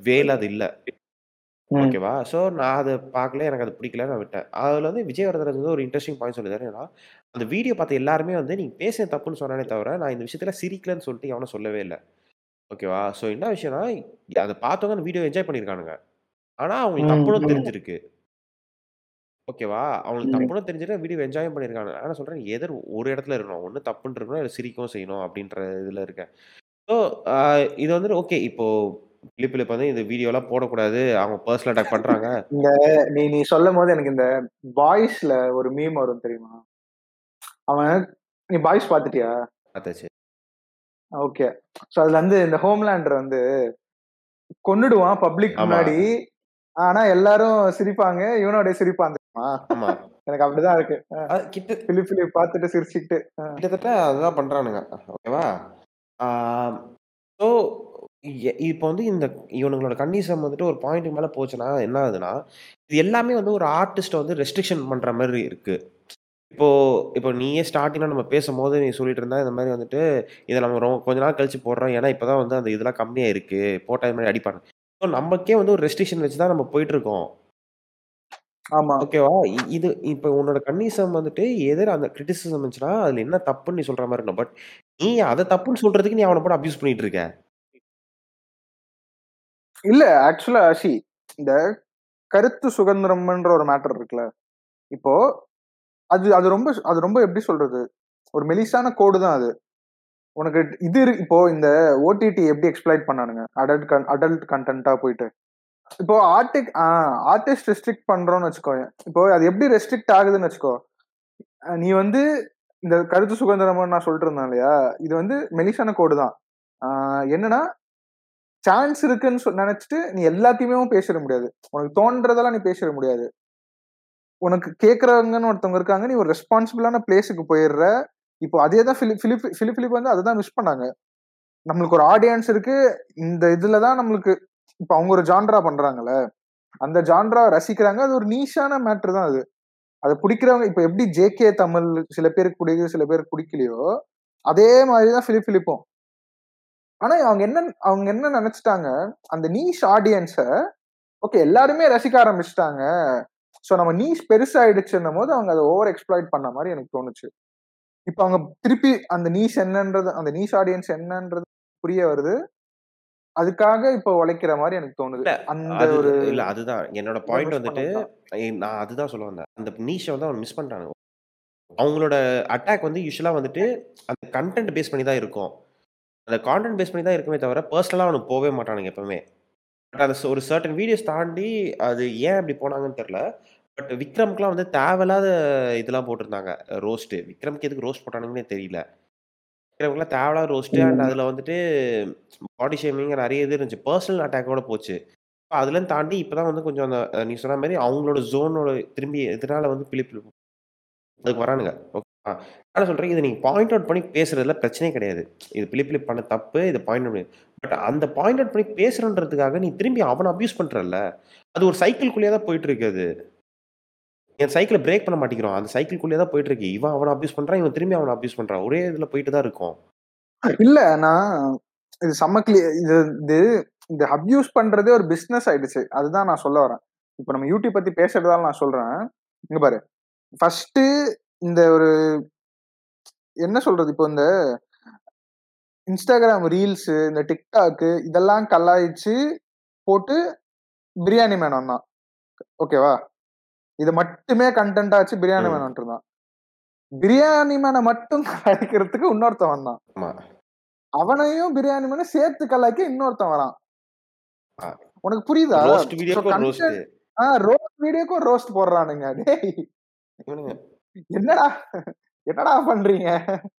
வேல் அது இல்லை. ஓகேவா ஸோ நான் அதை பார்க்கல எனக்கு அது பிடிக்கல நான் விட்டேன். அதில் வந்து விஜய் வரதராஜ் வந்து ஒரு இன்ட்ரெஸ்டிங் பாயிண்ட் சொல்லிதாரு ஏன்னா அந்த வீடியோ பார்த்த எல்லாருமே வந்து நீ பேச தப்புன்னு சொன்னானே தவிர நான் இந்த விஷயத்தில் சிரிக்கலன்னு சொல்லிட்டு எவனும் சொல்லவே இல்லை. ஓகேவா ஸோ என்ன விஷயம்னா அதை பார்த்தவங்க அந்த வீடியோ என்ஜாய் பண்ணியிருக்கானுங்க. ஆனால் அவங்களுக்கு ம், தப்புன்னு ம். தெரிஞ்சிருக்கு. ஓகேவா? அவங்களுக்கு ம். தப்புன்னு தெரிஞ்சுட்டு வீடியோ என்ஜாயும் பண்ணியிருக்காங்க ஆனால் சொல்கிறேன் எதிர் ஒரு இடத்துல இருக்கணும். ஒன்று தப்புன்னு இருக்கணும் இல்லை சிரிக்கவும் செய்யணும் அப்படின்ற இதில் இருக்கேன் ஸோ இது வந்துட்டு ஓகே இப்போ பிலிப் பிலிப் வந்து இந்த வீடியோலாம் போடக்கூடாது. அவங்க பர்சனல் அட்டாக் பண்ணுறாங்க இந்த நீ நீ சொல்லும் போது எனக்கு இந்த பாய்ஸ்ல ஒரு மீம் வரும் தெரியுமா? அவன் நீ பாய்ஸ் பாத்துட்டியா பார்த்தாச்சு. ஓகே. சோ அதுல வந்து இந்த ஹோம்லேண்டர் வந்து கொன்னுடுவான் பப்ளிக். முன்னாடி. ஆனா எல்லாரும் சிரிப்பாங்க இவனோட சிரிப்பான் தெரியுமா ஆமாம் *laughs* எனக்கு அப்படிதான் இருக்கு. கிட்ட பிலிப் பிலிப் பார்த்துட்டு சிரிச்சுக்கிட்டு கிட்டத்தட்ட அதுதான் பண்ணுறானுங்க ஓகேவா? ஸோ இப்போ வந்து இந்த இவனுங்களோட கண்டிஷன் வந்துட்டு ஒரு பாயிண்ட்டுக்கு மேலே போச்சுன்னா என்ன ஆகுதுன்னா இது எல்லாமே வந்து ஒரு ஆர்டிஸ்ட்டை வந்து ரெஸ்ட்ரிக்ஷன் பண்ணுற மாதிரி இருக்குது இப்போ இப்போ நீயே ஸ்டார்ட்டிங்ல நம்ம பேசும்போது நீ சொல்லிட்டு இருந்தா இந்த மாதிரி வந்துட்டு இதை நம்ம ரொம்ப கொஞ்ச நாள் கழிச்சு போடுறோம். ஏன்னா இப்பதான் வந்து அந்த இதெல்லாம் கம்மியா இருக்கு. போட்டா இது மாதிரி அடிப்பாங்க. ஸோ நமக்கே வந்து ஒரு ரெஸ்ட்ரிக்ஷன் வச்சு தான் நம்ம போயிட்டு இருக்கோம் ஆமா ஓகேவா இ- இது இப்போ உன்னோட கன்னிசம் வந்துட்டு எதிர அந்த கிரிட்டிசிசம் இருந்துச்சுன்னா அதுல என்ன தப்புன்னு நீ சொல்ற மாதிரி இருக்கும் பட் நீ அதை தப்புன்னு சொல்றதுக்கு நீ அவனை போட்டு அபியூஸ் பண்ணிட்டு இருக்க. இல்ல ஆக்சுவலா சி இந்த கருத்து சுதந்திரம்ன்ற ஒரு மேட்டர் இருக்குல்ல. இப்போ அது அது ரொம்ப அது ரொம்ப எப்படி சொல்றது? ஒரு மெலிசான கோடு தான் அது. உனக்கு இது இப்போ இந்த ஓடிடி எப்படி எக்ஸ்பிளைட் பண்ணானுங்க? அடல்ட் அடல்ட் கண்டென்ட்டா போயிட்டு. இப்போ ஆர்டிக் ஆர்டிஸ்ட் ரெஸ்ட்ரிக்ட் பண்றோம்னு வச்சுக்கோ. இப்போ அது எப்படி ரெஸ்ட்ரிக்ட் ஆகுதுன்னு வச்சுக்கோ. நீ வந்து இந்த கருத்து சுதந்திரம் நான் சொல்லிட்டு இருந்தேன் இல்லையா? இது வந்து மெலிசான கோடு தான். என்னன்னா சான்ஸ் இருக்குன்னு நினைச்சிட்டு நீ எல்லாத்தையுமே பேசிட முடியாது. உனக்கு தோன்றதெல்லாம் நீ பேசிட முடியாது. உனக்கு கேட்கறவங்கன்னு ஒருத்தவங்க இருக்காங்க நீ ஒரு ரெஸ்பான்சிபிளான பிளேஸுக்கு போயிடுற இப்போ அதே தான் ஃபிலிப் ஃபிலிப் ஃபிலிப் ஃபிலிப் வந்து அதை தான் மிஸ் பண்ணாங்க. நம்மளுக்கு ஒரு ஆடியன்ஸ் இருக்கு. இந்த இதுல தான் நம்மளுக்கு இப்போ அவங்க ஒரு ஜான்ரா பண்றாங்கல்ல. அந்த ஜான்ரா ரசிக்கிறாங்க. அது ஒரு நீஷான மேட்ரு தான் அது. அதை பிடிக்கிறவங்க இப்போ எப்படி ஜேகே தமிழ் சில பேருக்கு பிடிக்குது சில பேருக்கு பிடிக்கலையோ அதே மாதிரி தான் ஃபிலிப் ஃபிலிப்பும் ஆனா அவங்க என்ன அவங்க என்ன நினைச்சிட்டாங்க? அந்த நீஷ் ஆடியன்ஸ ஓகே எல்லாருமே ரசிக்க ஆரம்பிச்சிட்டாங்க. ஸோ நம்ம நீஷ் பெருசாயிடுச்சுன்னும் போது அவங்க அதை ஓவர் எக்ஸ்ப்ளாய்ட் பண்ண மாதிரி எனக்கு தோணுச்சு. இப்போ அவங்க திருப்பி அந்த நீஷ் என்னன்றது அந்த நீஷ் ஆடியன்ஸ் என்னன்றது புரிய வருது. அதுக்காக இப்போ உழைக்கிற மாதிரி எனக்கு தோணுது. அந்த ஒரு இல்ல அதுதான். என்னோட பாயிண்ட் வந்துட்டு நான் அதுதான் சொல்ல வந்தேன். அந்த நீஷை வந்து அவன் மிஸ் பண்ணிட்டானுங்க அவங்களோட அட்டாக் வந்து யூஸ்வலா வந்துட்டு அந்த கண்டென்ட் பேஸ் பண்ணி தான் இருக்கும். அந்த கான்டென்ட் பேஸ் பண்ணி தான் இருக்குமே தவிர பர்சனலாக அவனுக்கு போகவே மாட்டானுங்க எப்பவுமே. பட் அந்த ஒரு சர்டன் வீடியோஸ் தாண்டி அது ஏன் அப்படி போனாங்கன்னு தெரில பட் விக்ரம்க்குலாம் வந்து தேவையில்லாத இதெல்லாம் போட்டிருந்தாங்க. ரோஸ்ட்டு. விக்ரம்க்கு எதுக்கு ரோஸ்ட் போட்டானுங்கன்னே தெரியல. விக்ரம்க்குலாம் தேவையில்லாத ரோஸ்ட்டு அண்ட் அதில் வந்துட்டு பாடி ஷேமிங் நிறைய இது இருந்துச்சு. பர்சனல் அட்டாக்கோட போச்சு. அதுலேருந்து தாண்டி இப்போ தான் வந்து கொஞ்சம் அந்த நீ சொன்ன மாதிரி அவங்களோட ஜோனோட திரும்பி இதனால வந்து பிலிப் அதுக்கு வரானுங்க. ஓகே நான் சொல்கிறேன் இதை நீங்கள் பாயிண்ட் அவுட் பண்ணி பேசுறதுல பிரச்சனையே கிடையாது. இது பிலிப் பண்ண தப்பு இதை பாயிண்ட் அவுட் பட் அந்த பாயிண்ட் அவுட் பண்ணி பேசுறன்றதுக்காக நீ திரும்பி அவனை அபியூஸ் பண்றல்ல. அது ஒரு சைக்கிள்குள்ளேயே தான் போயிட்டு இருக்கு அது. என் சைக்கிளை பிரேக் பண்ண மாட்டேங்கிறோம் அந்த சைக்கிள்குள்ளே தான் போயிட்டு இருக்கு இவன் அவனை அபியூஸ் பண்றான் இவன் திரும்பி அவனை அபியூஸ் பண்றான். ஒரே இதுல போயிட்டு தான் இருக்கும். இல்ல நான் இது செம்ம இது இது இந்த அப்யூஸ் பண்றதே ஒரு பிசினஸ் ஆயிடுச்சு. அதுதான் நான் சொல்ல வரேன். இப்போ நம்ம யூடியூப் பத்தி பேசுறதால நான் சொல்றேன். இங்க பாரு. ஃபர்ஸ்ட் இந்த ஒரு என்ன சொல்றது? இப்போ இந்த இன்ஸ்டாகிராம் ரீல்ஸ் இந்த டிக்டாக்கு இதெல்லாம் கலாய்ச்சு போட்டு பிரியாணி மேன் வந்தான் ஓகேவா? இது மட்டுமே கண்டென்ட் ஆச்சு பிரியாணி. மேன் இருந்தான். பிரியாணி மேனை மட்டும் கலாய்க்கிறதுக்கு இன்னொருத்தன் வந்தான். அவனையும் பிரியாணி மேன சேர்த்து கலாய்க்க இன்னொருத்தன் வரான். உனக்கு புரியுதா? ரோஸ்ட் வீடியோக்கு ரோஸ்ட் வீடியோக்கும் ரோஸ்ட் போடுறானுங்க. டேய். என்னடா? என்னடா பண்றீங்க?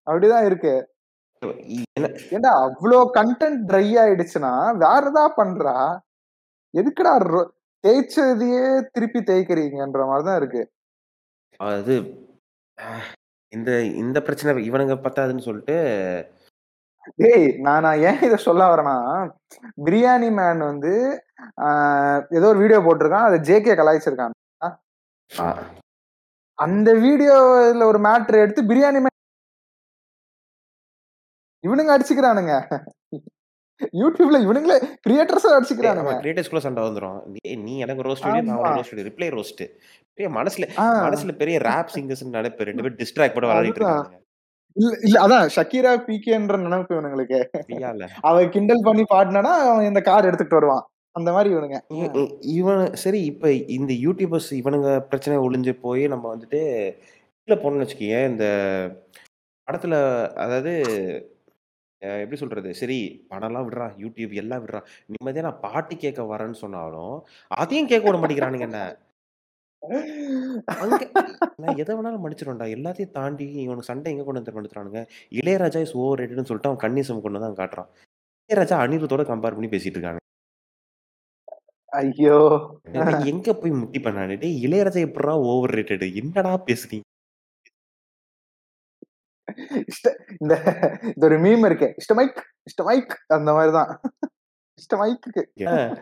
அப்படிதான் இருக்கு. ஏண்டா அவ்வளோ கண்டென்ட் ட்ரை ஆயிடுச்சுன்னா வேற ஏதா பண்றா? எதுக்குடா தேய்ச்சதையே திருப்பி தேய்க்கிறீங்கன்ற மாதிரிதான் இருக்கு. அது இந்த இந்த பிரச்சனை இவனுங்க பத்தாதுன்னு சொல்லிட்டு டேய் நான் நான் ஏன் இதை சொல்ல வரேன்னா பிரியாணி மேன் வந்து ஏதோ ஒரு வீடியோ போட்டிருக்கான் அதை ஜேகே கலாய்ச்சிருக்கான். அந்த வீடியோல ஒரு மேட்ரு எடுத்து பிரியாணி மேன் இவனுங்க அடிச்சுக்கிறானுங்க. யூடியூப்ல இவனுங்களே கிரியேட்டர்ஸ் அடிச்சுக்கிறானுங்க. கிரியேட்டர்ஸ்குள்ள சண்டை வந்துரும். நீ- நீ எனக்கு ரோஸ்ட் நான் ரோஸ்ட் ரிப்ளை ரோஸ்ட் பெரிய மனசுல மனசுல பெரிய ரேப் சிங்கர்ஸ் நினைப்பு ரெண்டு பேரும் டிஸ்ட்ராக்ட் பண்ண விளையாடிட்டு. இருக்காங்க இல்ல இல்ல அதான் ஷக்கீரா பிகேன்ற நினைப்பு இவனுங்களுக்கு. ஃப்ரீயா இல்ல. அவ கிண்டல் பண்ணி பாடினானா அவன் இந்த கார் எடுத்துட்டு வருவான். அந்த மாதிரி இவனுங்க. இவன் சரி இப்ப இந்த யூடியூபர்ஸ் இவனுங்க பிரச்சனை ஒளிஞ்சு போய் நம்ம வந்துட்டு இதுல போனோம்னு வச்சுக்கோங்க இந்த படத்துல அதாவது எப்படி சொல்றது? சரி படம்லாம் விடுறா யூடியூப் எல்லாம் விடுறா. நிம்மதியா நான் பாட்டு கேட்க வரேன்னு சொன்னாலும் அதையும் கேட்க விட மாட்டேங்கிறானுங்க என்ன? அங்க நான் எதை வேணாலும் மன்னிச்சிடும்டா எல்லாத்தையும் தாண்டி இவனுக்கு சண்டை எங்க கொண்டு வந்து மன்னிச்சிடானுங்க இளையராஜா இஸ் ஓவர் ரேட்டட்னு சொல்லிட்டு அவன் கன்னிசம் கொண்டு தான் காட்டுறான். இளையராஜா அனிருத்தோட கம்பேர் பண்ணி பேசிட்டு இருக்காங்க. ஐயோ. நான் எங்க போய் முட்டி டேய் இளையராஜா எப்படா ஓவர் ரேட்டட் என்னடா பேசுறீங்க? இந்த இந்த ஒரு மீம் இருக்கு இஷ்டமைக் இஷ்டமைக் அந்த மாதிரிதான் இஷ்டமைக்கு ஏன்?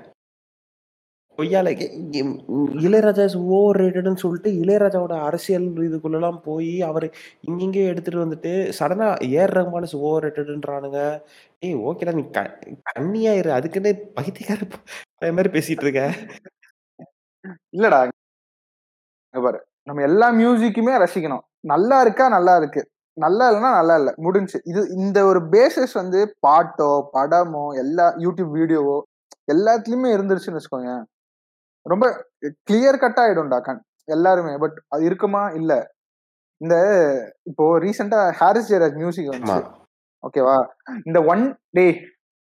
கொய்யால இ இம் இளையராஜா இஸ் ஓவர் ரேட்டட்ன்னு சொல்லிட்டு இளையராஜாவோட அரசியல் இதுக்குள்ளலாம் போயி அவரு இங்கெங்கேயோ எடுத்துட்டு வந்துட்டு சடனா ஏஆர் ரஹ்மான் இஸ் ஓவர் ரேட்டட்ன்றானுங்க. ஏய் ஓகேடா நீ க கன்னியா இரு. அதுக்குன்னு பைத்தியக்கார பையன் மாரி பேசிட்டு இருக்க. இல்லடா. பாரு. நம்ம எல்லா மியூசிக்குமே ரசிக்கணும். நல்லா இருக்கா, நல்லா இருக்கு. நல்லா இல்லன்னா நல்லா இல்ல. முடிஞ்சுச்சு. இது இந்த ஒரு பேசிஸ் வந்து பாட்டோ, படமோ, எல்லா YouTube வீடியோவோ எல்லாத்துலயுமே இருந்துருச்சுன்னு வச்சுக்கோயேன். ரொம்ப கிளியர் கட்டா ஆயிடும்டா கண் எல்லாருமே. பட் அது இருக்குமா? இல்ல. இந்த இப்போ ரீசென்ட்டா ஹாரிஸ் ஜெயராஜ் மியூசிக். வந்துச்சு. ஓகேவா? இந்த ஒன் டேய்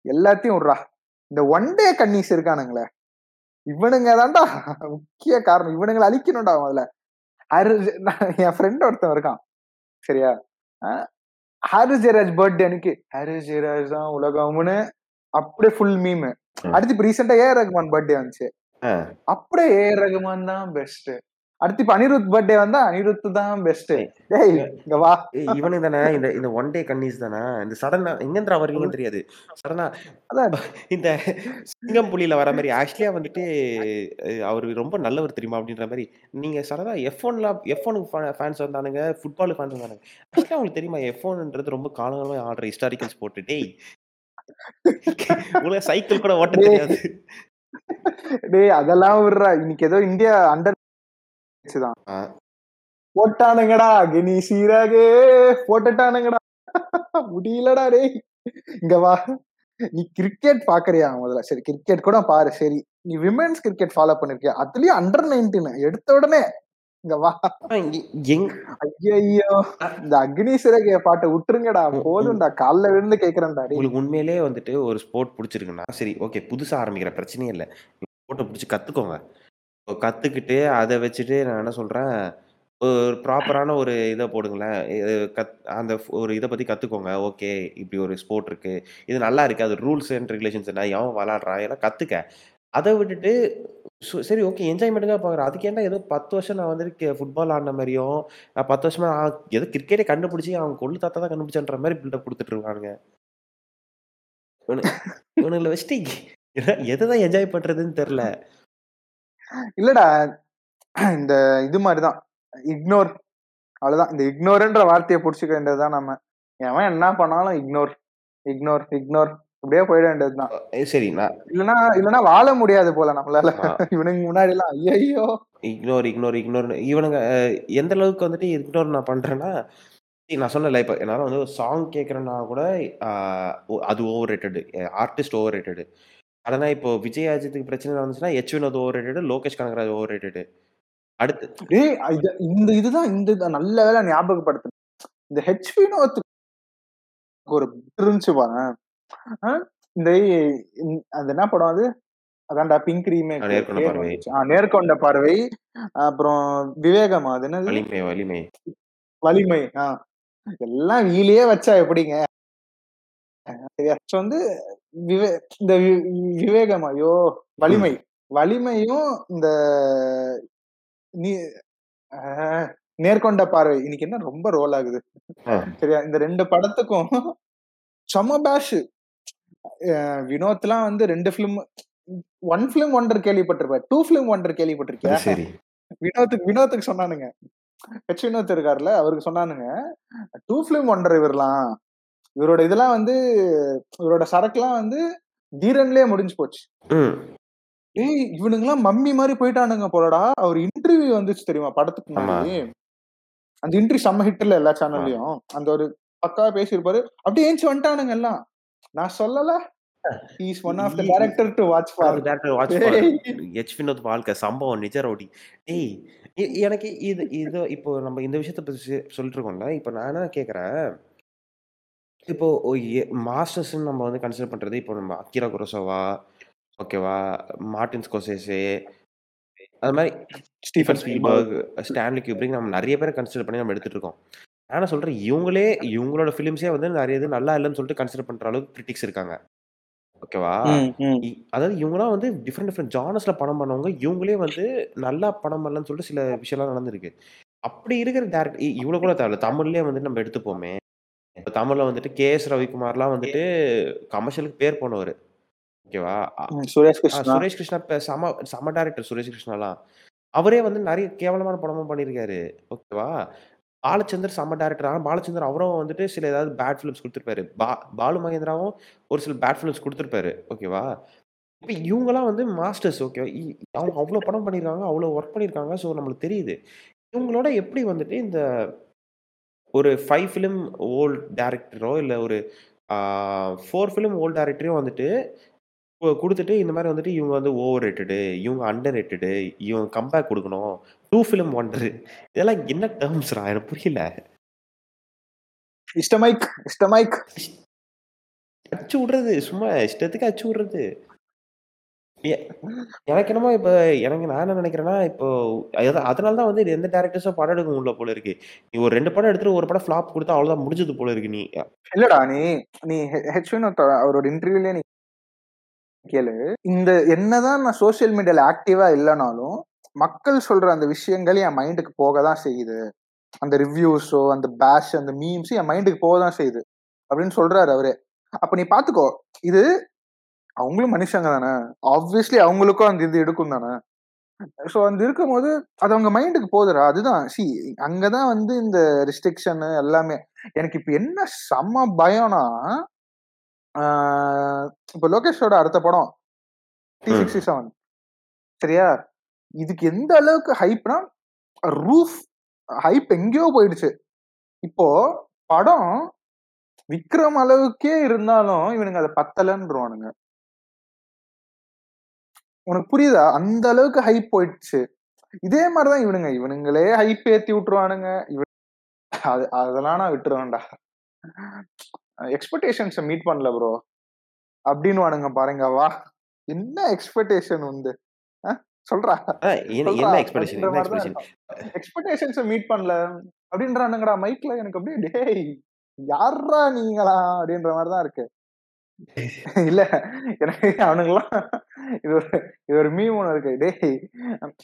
எல்லாத்தையும் விட்றா. இந்த ஒன் டே கன்னிஸ் இருக்கானுங்களே, இவனுங்க தான்டா முக்கிய காரணம். இவனுங்கள அழிக்கணும்டா முதல்ல. ஹாரிஸ் என் ஃப்ரெண்ட் ஒருத்தன் இருக்கான். சரியா? ஹாரிஸ் ஜெயராஜ் பர்த்டே அன்னைக்கு ஹாரிஸ் ஜெயராஜ் தான் உலகம்னு அப்படியே ஃபுல் மீம். அடுத்து இப்ப ரீசென்ட்டா ஏ.ஆர். ரகுமான் பர்த்டே வந்துச்சு. அப்படியே ஏ.ஆர். ரகுமான் தான் பெஸ்ட். அடுத்து இப்ப அனிருத் பர்த்டே வந்தா அனிருத் தான் பெஸ்ட். டேய் இங்க வா. ஏய் இவனுங்க தானே இந்த இந்த ஒன் டே கன்னிஸ் தானே. இந்த சடனா எங்கேருந்துடா வருவீங்கன்னு தெரியாது. சடனா அதான். இந்த சிங்கம் புலியில வர மாரி ஆக்சுவலியா வந்துட்டு அவரு ரொம்ப நல்லவர் தெரியுமா? அப்படின்ற மாரி நீங்க சடனா எஃப்1லாம் எஃப்1க்கு ஃபே ஃபேன்ஸ் வந்தானுங்க. ஃபுட்பாலுக்கு ஃபேன்ஸ் வந்தானுங்க. ஆக்சுவலா உங்களுக்கு தெரியுமா? எஃப்1ன்றது ரொம்ப காலங்காலமா ஆடுற ஹிஸ்டாரிக்கல் ஸ்போர்ட். டேய் உனக்கு சைக்கிள் கூட ஓட்ட. தெரியாது. டேய் அதெல்லாம் விட்றா. இன்னைக்கு ஏதோ இந்தியா அண்டர் தான். போட்டானுங்கடா கினி சீரகு போட்டுட்டானுங்கடா. முடியலடா டேய். இங்க வா. நீ கிரிக்கெட் பாக்குறியா முதல்ல? சரி கிரிக்கெட் கூட பாரு. சரி. நீ விமென்ஸ் கிரிக்கெட் ஃபாலோ பண்ணிருக்கியா? அதுலயும் அண்டர் 19 எடுத்த உடனே இங்க வா. அ இந்த அக்னி சிறகு பாட்ட விட்டுருங்கடா. போதும்டா. கால்ல விழுந்து கேட்கிறேன்டா. உங்களுக்கு உண்மையிலேயே வந்துட்டு ஒரு ஸ்போர்ட் புடிச்சிருக்குன்னா, சரி ஓகே புதுசா ஆரம்பிக்கிற பிரச்சனையே இல்ல. ஸ்போர்ட்ட புடிச்சு கத்துக்கோங்க. கத்துக்கிட்டு அத வச்சுட்டு நான் என்ன சொல்றேன், ஒரு ப்ராப்பரான ஒரு இத போடுங்களேன். இது கத் அந்த ஃப் ஒரு இத பத்தி கத்துக்கோங்க. ஓகே இப்படி ஒரு ஸ்போர்ட் இருக்கு. இது நல்லா இருக்கு. அது ரூல்ஸ் அண்ட் ரெகுலேஷன்ஸ் என்ன? எவன் விளையாடுறான்? எல்லாம் கத்துக்க. அத விட்டுட்டு சு சரி ஓகே என்ஜாய்மென்ட்க்காக பார்க்குறேன். அதுக்கு ஏன்டா ஏதோ 10 வருஷம் நான் வந்து ஃபுட்பால் ஆடுன மாரியும், நான் 10 வருஷமா ஆ ஏதோ கிரிக்கெட்டே கண்டுபிடிச்சு அவன் கொள்ளு தாத்தா தான் கண்டுபிடிச்சான்ற மாரி பில்டப் குடுத்துட்டு இருக்கானுங்க. இவனு இவனுங்கள வச்சுட்டு எத தான் என்ஜாய் பண்றதுன்னு தெரில இல்லடா. இந்த இது மாரி தான். இக்னோர். அவ்வளவுதான். இந்த இக்னோர்ன்ற வார்த்தைய புடிச்சுக்க வேண்டியது தான் நம்ம. எவன் என்ன பண்ணாலும் இக்னோர், இக்னோர், இக்னோர். இப்படியே போயிட வேண்டியது தான். அ சரி நான் இல்லன்னா இல்லன்னா வாழ முடியாது போல நம்மளால. ஆமா. இவனுங்க முன்னாடிலாம் ஐயையோ! இக்னோர், இக்னோர், இக்னோர்ன்னு இவனுங்க எந்த அளவுக்கு வந்துட்டு இக்னோர் நான் பண்றேன்னா, நான் சொன்னேன்ல இப்ப என்னால வந்து ஒரு சாங் கேட்கிறேன்னா கூட அது ஓவர் ரேட்டட். Artist overrated. ஆனா இப்போ விஜய், அஜித்துக்கு பிரச்சனை வந்துச்சுன்னா, H Vinoth overrated, Lokesh Kanagaraj overrated. அடுத்து டேய் இது இந்த இதுதான் இந்த இத நல்ல வேளை ஞாபகப்படுத்துன. இந்த ஹெச் வினோத் ஒரு இருந்துச்சு பாரேன். அ இந்த இந் அது என்ன படம் அது? அதான்டா பிங்க் ரீமேக் நேர்கொண்ட பேர் பார்வை. வந்துச்சு. ஆ நேர்கொண்ட பார்வை. அப்புறம் விவேகமா அது என்னது? வலிமை, வலிமை. வலிமை. ஆ. எல்லாம் வீலியே வச்சா எப்படிங்க? வந்து விவே இந்த விவேகம் ஐயோ! வலிமை. வலிமையும் இந்த நீ நேர்கொண்ட பார்வை. இன்னைக்கு என்ன ரொம்ப ரோல் ஆகுது. சரியா? இந்த 2 படத்துக்கும் செம்ம பேஷ். வினோத்லாம் வந்து 2 ஃபிலிம் 1 ஃபிலிம் ஒண்டர் கேள்விப்பட்டிருப்ப. 2 ஃபிலிம் ஒண்டர் அது கேள்விப்பட்டிருக்கியா? சரி. வினோத்துக்கு வினோத்துக்கு சொன்னானுங்க. ஹெச் வினோத் இருக்கார்ல, அவருக்கு சொன்னானுங்க. 2 ஃபிலிம் ஒண்டர் இவர்லாம். இவரோட இதெல்லாம் வந்து இவரோட சரக்குலாம் வந்து தீரன்லயே முடிஞ்சு போச்சு. ஏய் இவனுங்கலாம் மம்மி மாரி போயிட்டானுங்க போலடா. அவர் இன்டர்வியூ வந்துச்சு தெரியுமா படத்துக்கு. முன்னாடி. அந்த இன்டர்வியூ செம்ம ஹிட்ல எல்லா. சேனல்லயும். அந்த ஒரு பக்காவா பேசியிருப்பாரு. அப்படியே எந்திச்சு வந்துட்டானுங்க எல்லாம். நான் சொல்லல. Is one of the uh director to watch for. Director watch for. H Vinoth வாழ்க்கை சம்பவம் நிஜ ரவுடி. டேய் எனக்கு இது இது இப்போ நம்ம இந்த விஷயத்த பத்தி சொல்லிட்டு இருக்கோம்ல. இப்ப நான் என்ன கேட்கிறேன். இப்போ மாஸ்டர்ஸ்ன்னு நம்ம வந்து கன்சிடர் பண்றது, இப்போ நம்ம அக்கிரா குரோசவா, ஓகேவா? மார்ட்டின் ஸ்கோர்சேஸே அது மாரி ஸ்டீஃபன் ஸ்பீல்பர்க். ஸ்டான்லி கியூப்ரிக் நம்ம நெறைய பேர கன்சிடர் பண்ணி நம்ம எடுத்துட்டு இருக்கோம். என்ன சொல்றேன், இவங்களே இவங்களோட ஃபிலிம்ஸே வந்து நெறைய இது நல்லா இல்லன்னு சொல்லிட்டு கன்சிடர் பண்ற அளவுக்கு கிரிட்டிக்ஸ் இருக்காங்க. ஓகேவா? அதாவது இவங்கலாம் வந்து டிஃபரெண்ட் டிஃபரெண்ட் ஜானர்ஸ்ல படம் பண்ணவங்க. இவங்களே வந்து நல்லா படம் பண்ணலன்னு சொல்லிட்டு சில விஷயம்லாம் நடந்திருக்கு. அப்படி இருக்கிற டைரக்ட் இ இவ்வளோ கூட தேவையில்ல. தமிழ்லயே வந்துட்டு நம்ம எடுத்துப்போமே. இப்ப தமிழ்ல வந்துட்டு கே.எஸ். ரவிக்குமார்லாம் வந்துட்டு கமர்ஷியலுக்கு பேர் போனவரு. ஓகேவா? சுரேஷ் கிருஷ்ணா. சுரேஷ் கிருஷ்ணா செம செம டைரக்டர் சுரேஷ் கிருஷ்ணாலாம். அவரே வந்து நெறைய கேவலமான படமும் பண்ணியிருக்காரு. ஓகேவா? பாலச்சந்தர் செம்ம டைரக்டர். ஆனா பாலச்சந்தர் அவரும் வந்துட்டு சில ஏதாவது பேட் ஃபிலிம்ஸ் குடுத்திருப்பாரு. பா பாலு மகேந்திராவும் ஒரு சில பேட் ஃபிலிம்ஸ் குடுத்திருப்பாரு. ஓகேவா? இப்ப இவங்கலாம் வந்து மாஸ்டர்ஸ் ஓகேவா? அவங்க அவ்ளோ படம் பண்ணியிருக்காங்க. அவ்ளோ வொர்க் பண்ணியிருக்காங்க. ஸோ நம்மளுக்கு தெரியுது. இவங்களோட எப்படி வந்துட்டு இந்த ஒரு 5 ஃபிலிம் ஓல்ட் டைரக்டரோ இல்ல ஒரு 4 ஃபிலிம் ஓல்ட் டைரக்டரையும் வந்துட்டு குடுத்துட்டு இந்த மாரி வந்துட்டு இவங்க வந்து ஓவர் ரேட்டடு, இவங்க அண்டர் ரேட்டடு, இவங்க கம்பேக் குடுக்கணும். 2 ஃபிலிம் ஒண்டர் இதெல்லாம் என்ன டெர்ம்ஸ்ரா? எனக்கு புரியல. இஷ்டமைக் இஷ்டமைக். அடிச்சு விடுறது. சும்மா இஷ்டத்துக்கு அடிச்சு விடுறது. எ எனக்கு என்னமோ இப்ப எனக்கு நான் என்ன நினைக்கிறேன்னா இப்போ அத அதனால தான் வந்து எந்த டைரக்டர்ஸும் படம் எடுக்க முடியல போல இருக்கு. நீ ஒரு 2 படம் எடுத்துட்டு ஒரு படம் ஃப்ளாப் குடுத்தா அவ்வளோதான் முடிஞ்சது போல இருக்கு நீ. இல்லடா நீ நீ ஹெ ஹெச் அவரோட இன்டர்வியூலயே நீ கேளு. இந்த என்னதான் நான் சோசியல் மீடியால ஆக்டிவா இல்லனாலும், மக்கள் சொல்ற அந்த விஷயங்கள் என் மைண்டுக்கு போக தான் செய்யுது. அந்த ரிவ்யூஸோ, அந்த பேஷ், அந்த மீம்ஸ் என் மைண்டுக்கு போக தான் செய்யுது. அப்படின்னு சொல்றாரு அவரே. அப்ப நீ பார்த்துக்கோ. இது அவங்களும் மனுஷங்க தானே. ஆப்வியஸ்லி அவங்களுக்கும் அந்த இது இருக்கும் தானே. ஸோ அந்த இருக்கும்போது அது அவங்க மைண்டுக்கு போகுதுடா. அதுதான் சி அங்க தான் வந்து இந்த ரெஸ்ட்ரிக்ஷன் எல்லாமே. எனக்கு இப்ப என்ன செம்ம பயம்னா, இப்ப லோகேஷோட அடுத்த படம் ம். T67 சரியா? இதுக்கு எந்த அளவுக்கு ஹைப்னா, ரூஃப் ஹைப் எங்கேயோ போயிடுச்சு. இப்போ படம் விக்ரம் அளவுக்கே இருந்தாலும் இவனுங்க அத பத்தலன்றுவானுங்க. உனக்கு புரியுதா? அந்த அளவுக்கு ஹைப் போயிடுச்சு. இதே மாரி தான் இவனுங்க. இவனுங்களே ஹைப் ஏத்தி விட்டுருவானுங்க. இவ அது அதெல்லாம் நான் விட்டுருவேன்டா. எக்ஸ்பெக்டேஷன்ஸ மீட் பண்ணல ப்ரோ. அப்டின்னுவானுங்க பாருங்க. வா! என்ன எக்ஸ்பெக்டேஷன் உந்து? அ சொல்றா. என்ன எக்ஸ்பெக்டேஷன்? எக்ஸ்பெக்டேஷன்ஸ மீட் பண்ணல அப்டின்றானுங்கடா மைக்ல. எனக்கு அப்டியே டேய் யார்றா நீங்கலாம்? அப்டின்ற மாரி தான் இருக்கு. இல்ல எனக்கு அவனுங்கலாம் இது ஒரு இது ஒரு மீம் ஒண்ணு இருக்கு. டேய்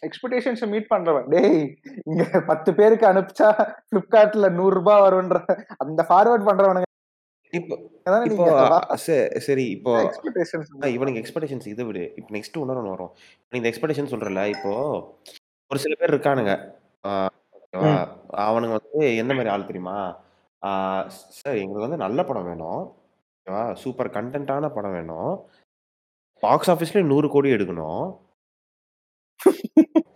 எக்ஸ்பெக்டேஷன்ஸ மீட் பண்றவன். டேய் இங்க 10 பேருக்கு அனுப்பிச்சா Flipkartல ரூ. 100 வரும்ன்ற அந்த ஃபார்வர்ட் பண்றவனுங்க சரி இப்போ என்ன எக்ஸ்பெக்டேஷன்ஸ் இத விடு. இப்ப நெக்ஸ்ட் இன்னொன்னு ஒண்ணு வரும். இந்த எக்ஸ்பெக்டேஷன் சொல்றல்ல, இப்போ ஒரு சில பேர் இருக்கானுங்க. அவனுங்க வந்து எந்த மாரி ஆள் தெரியுமா? சார் எங்களுக்கு வந்து நல்ல படம் வேணும். ஓகேவா? சூப்பர் கன்டென்ட்டான படம் வேணும். பாக்ஸ் ஆஃபிஸ்ல 100 கோடி எடுக்கணும்.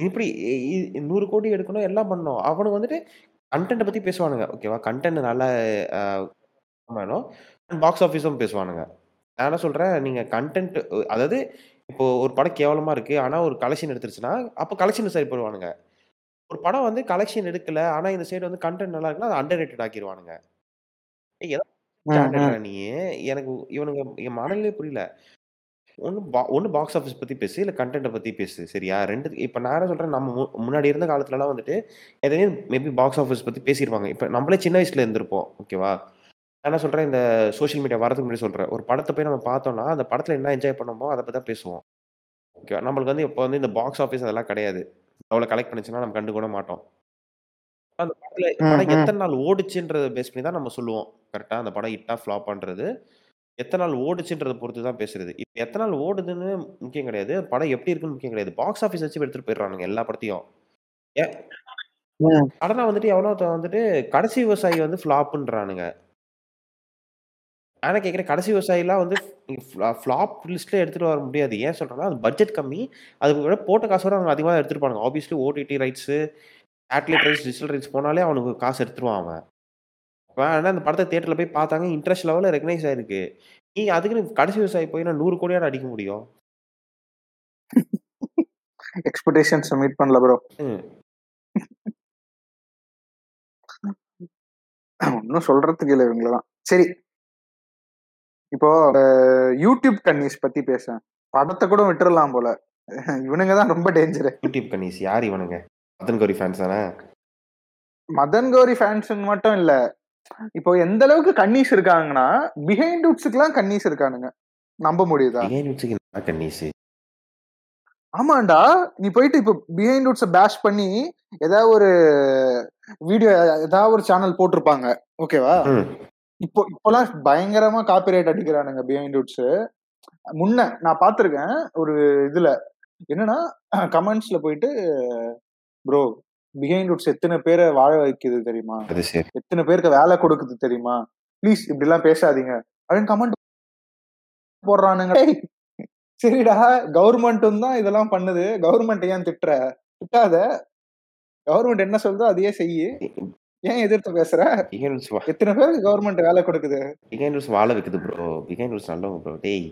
இப்படி இ இ 100 கோடி எடுக்கணும், எல்லாம் பண்ணணும். அவனுங்க வந்துட்டு கன்டென்ட்ட பத்தி பேசுவானுங்க. ஓகேவா? கன்டென்ட் நல்லா அ வேணும். பாக்ஸ் ஆஃபிஸும் பேசுவானுங்க. நான் என்ன சொல்றேன், நீங்க கன்டென்ட் அ அதாவது இப்போ ஒரு படம் கேவலமா இருக்கு. ஆனா ஒரு கலெக்ஷன் எடுத்துருச்சுன்னா, அப்ப கலெக்ஷன் சரி பண்ணுவானுங்க. ஒரு படம் வந்து கலெக்ஷன் எடுக்கல. ஆனா இந்த சைடு வந்து கன்டென்ட் நல்லா இருக்குன்னா, அத அண்டர் ரேட்டட் ஆக்கிருவானுங்க. ஏய் எத ஸ்டாண்டர்ட்ரா எனக்கு இவனுங்க என் மனநிலையே புரியல. ஒண்ணு பா ஒன்று பாக்ஸ் ஆஃபீஸ் பத்தி பேசு, இல்லை கண்டென்ட்டை பத்தி பேசு. சரியா? ரெண்டு இப்ப நான் என்ன சொல்றேன், நம்ம மு முன்னாடி இருந்த காலத்துலலாம் வந்துட்டு, எதையும் மேபி பாக்ஸ் ஆஃபீஸ் பத்தி பேசியிருப்பாங்க இப்ப நம்மளே சின்ன வயசுல இருந்திருப்போம். ஓகேவா? நான் என்ன சொல்றேன், இந்த சோஷியல் மீடியா வரதுக்கு முன்னாடி சொல்கிறேன் ஒரு படத்தை போய் நம்ம பார்த்தோம்னா, அந்த படத்துல என்ன என்ஜாய் பண்ணோமோ, அதை பற்றி தான் பேசுவோம். ஓகேவா? நம்மளுக்கு வந்து இப்போ வந்து இந்த பாக்ஸ் ஆஃபீஸ் அதெல்லாம் கிடையாது. அவ்வளோ கலெக்ட் பண்ணிச்சுன்னா நம்ம கண்டு கூட மாட்டோம். அந்த படத்துல படம். எத்தன நாள் ஓடுச்சுன்றத பேஸ் பண்ணி தான் நம்ம சொல்லுவோம். கரெக்ட்டா? அந்த படம் ஹிட்டா, ஃப்ளாப்பான்றது. எத்தன நாள் ஓடுச்சுன்றத பொறுத்து தான் பேசுறது. இப்ப எத்தன நாள் ஓடுதுன்னு முக்கியம் கிடையாது. படம் எப்படி இருக்குன்னு முக்கியம் கிடையாது. பாக்ஸ் ஆஃபிஸ் வச்சு எடுத்துட்டு போயிடுறானுங்க எல்லா படத்தையும். சடனா வந்துட்டு எவனோ வந்துட்டு கடைசி விவசாயி வந்து ஃப்ளாப்புன்றானுங்க. என்ன கேட்கிறேன், கடைசி விவசாயிலாம் வந்து ஃப்ளா ஃப்ளாப் லிஸ்ட்ல எடுத்துட்டு வர முடியாது. ஏன் சொல்றேன்னா, அது பட்ஜெட் கம்மி. அதுக்கு விட போட்ட காசோட அவங்க அதிகமா தான் எடுத்திருப்பானுங்க. Obviously OTT rights, satellite rights, digital rights போனாலே அவனுக்கு காசு எடுத்துருவான் அவன். ஆனா அந்த படத்த தியேட்டர்ல போய் பார்த்தாங்க. இன்ட்ரெஸ்ட் லெவல்ல ரெகக்னைஸ் ஆயிருக்கு. நீ அதுக்குன்னு கடைசி விவசாயி போய் நான் 100 கோடியாடா அடிக்க முடியும்? எக்ஸ்பெக்டேஷன்ஸ மீட் பண்ணல ப்ரோ. ம். ஒண்ணும் சொல்றதுக்கு இல்ல இவங்களலாம். சரி. இப்போ யூடியூப் கன்னிஸ் பத்தி பேசேன். படத்த கூட விட்டுறலாம் போல. இவனுங்க தான் ரொம்ப டேஞ்சரு. யூடியூப் கன்னிஸ் யார் இவனுங்க? மதன் கௌரி ஃபேன்ஸ் தானே? மதன் கௌரி ஃபேன்ஸ்ன்னு மட்டும் இல்ல. இப்போ எந்த அளவுக்கு கன்னீஸ் இருக்காங்கன்னா, பிஹைண்ட் வுட்ஸ்க்குலாம் கன்னீஸ் இருக்கானுங்க. நம்ப முடியுதா? பிஹைண்ட் வுட்ஸ்க்கு என்ன கன்னிஸு? ஆமாண்டா. நீ போயிட்டு இப்போ பிஹைண்ட் வுட்ஸ பேஷ் பண்ணி, ஏதாவது ஒரு வீடியோ ஏதாவது ஒரு சேனல் போட்டிருப்பாங்க. ஓகேவா? இப்போ இப்போலாம் பயங்கரமா காப்பிரைட் அடிக்கிறானுங்க பிஹைண்ட் வுட்ஸு. முன்ன நான் பார்த்திருக்கேன் ஒரு இதுல என்னன்னா கமெண்ட்ஸ்ல போயிட்டு ப்ரோ பிஹைண்ட் ரூட்ஸ் எத்தனை பேரை வாழ வைக்குது தெரியுமா? எத்தனை பேருக்கு வேலை கொடுக்குது தெரியுமா? ப்ளீஸ் இப்படி எல்லாம் பேசாதீங்க. அப்படின்னு கமெண்ட் போடுறானுங்க. டேய், சரிடா கவர்மெண்ட்டும் தான் இதெல்லாம் பண்ணுது. கவர்மெண்ட் ஏன் திட்டுற? திட்டாத. கவர்மெண்ட் என்ன சொல்றதோ அதையே செய்யு ஏன் எதிர்த்து பேசுற? எத்தனை பேருக்கு கவர்மெண்ட் வேலை கொடுக்குது? பிகைன் ரூல்ஸ் வாழ வைக்குது ப்ரோ பிகைன் ரூல்ஸ் நல்லவங்க ப்ரோ டேய்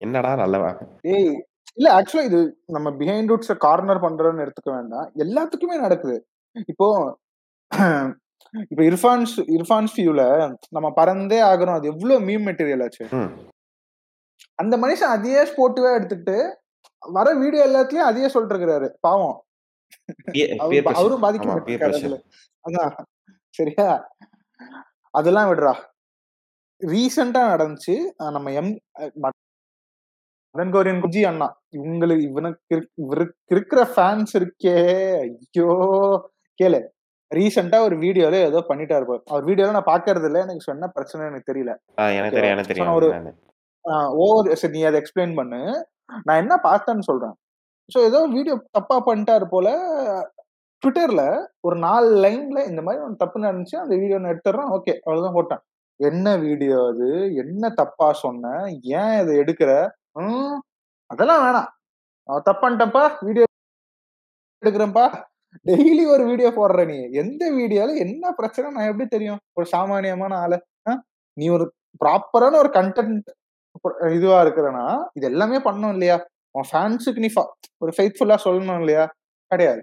என்னடா நல்லவா ஏய் இல்ல ஆக்சுவலா இது நம்ம பிஹைண்ட் ரூட்ஸ் கார்னர் பண்றோம்னு எடுத்துக்க வேண்டாம். எல்லாத்துக்குமே நடக்குது. இப்போ இப்போ இர்ஃபான்ஸ் இர்ஃபான்ஸ் வியூல நம்ம பறந்தே ஆகுறோம் அது எவ்வளவு மீம் மெட்டீரியல் ஆச்சு? அந்த மனுஷன் அதையே ஸ்போர்ட்டிவா எடுத்துக்கிட்டு வர வீடியோ எல்லாத்துலயும் அதையே சொல்லிட்டு இருக்கிறாரு பாவம். *laughs* அவரும். அதுல. அதான். சரியா? அதெல்லாம் விடுறா. ரீசெண்டா நடந்துச்சு. நம்ம எம் மதன் கௌரியன் குஜி அண்ணா இவங்களுக்கு இவனுக்கு இவருக்கு இருக்கிற ஃபேன்ஸ் இருக்கே. ஐயோ கேளு. ரீசெண்டா ஒரு வீடியோல ஏதோ பண்ணிட்டாரு பாரு. அவர் வீடியோல நான் பாக்குறது இல்ல. எனக்கு சொன்ன பிரச்சனை எனக்கு தெரியல. ஒரு. ஓவர் சரி நீ அதை எக்ஸ்பிளைன் பண்ணு. நான் என்ன பார்த்தேன்னு சொல்றேன். ஸோ ஏதோ வீடியோ தப்பா பண்ணிட்டாரு போல ட்விட்டர்ல ஒரு நாலு லைன்ல இந்த மாதிரி ஒரு தப்பு நடந்துச்சு. அந்த வீடியோ நான் எடுத்துறேன் ஓகே அவ்வளவுதான் போட்டேன். என்ன வீடியோ அது? என்ன தப்பா சொன்ன? ஏன் இதை எடுக்கிற? அதெல்லாம் வேணாம். தப்பான்ட்டப்பா வீடியோ எடுக்கிறேன்ப்பா. டெய்லி ஒரு வீடியோ போடுற நீ. எந்த வீடியோல என்ன பிரச்சனை நான் எப்படி தெரியும்? ஒரு சாமானியமான ஆளு? நீ ஒரு ப்ராப்பரான ஒரு கண்டென்ட் இதுவா இருக்கிறனா இது எல்லாமே பண்ணணும் இல்லையா? உன் ஃபேன்ஸுக்கு நீ ஒரு ஃபெய்த்ஃபுல்லா சொல்லணும் இல்லையா? கிடையாது.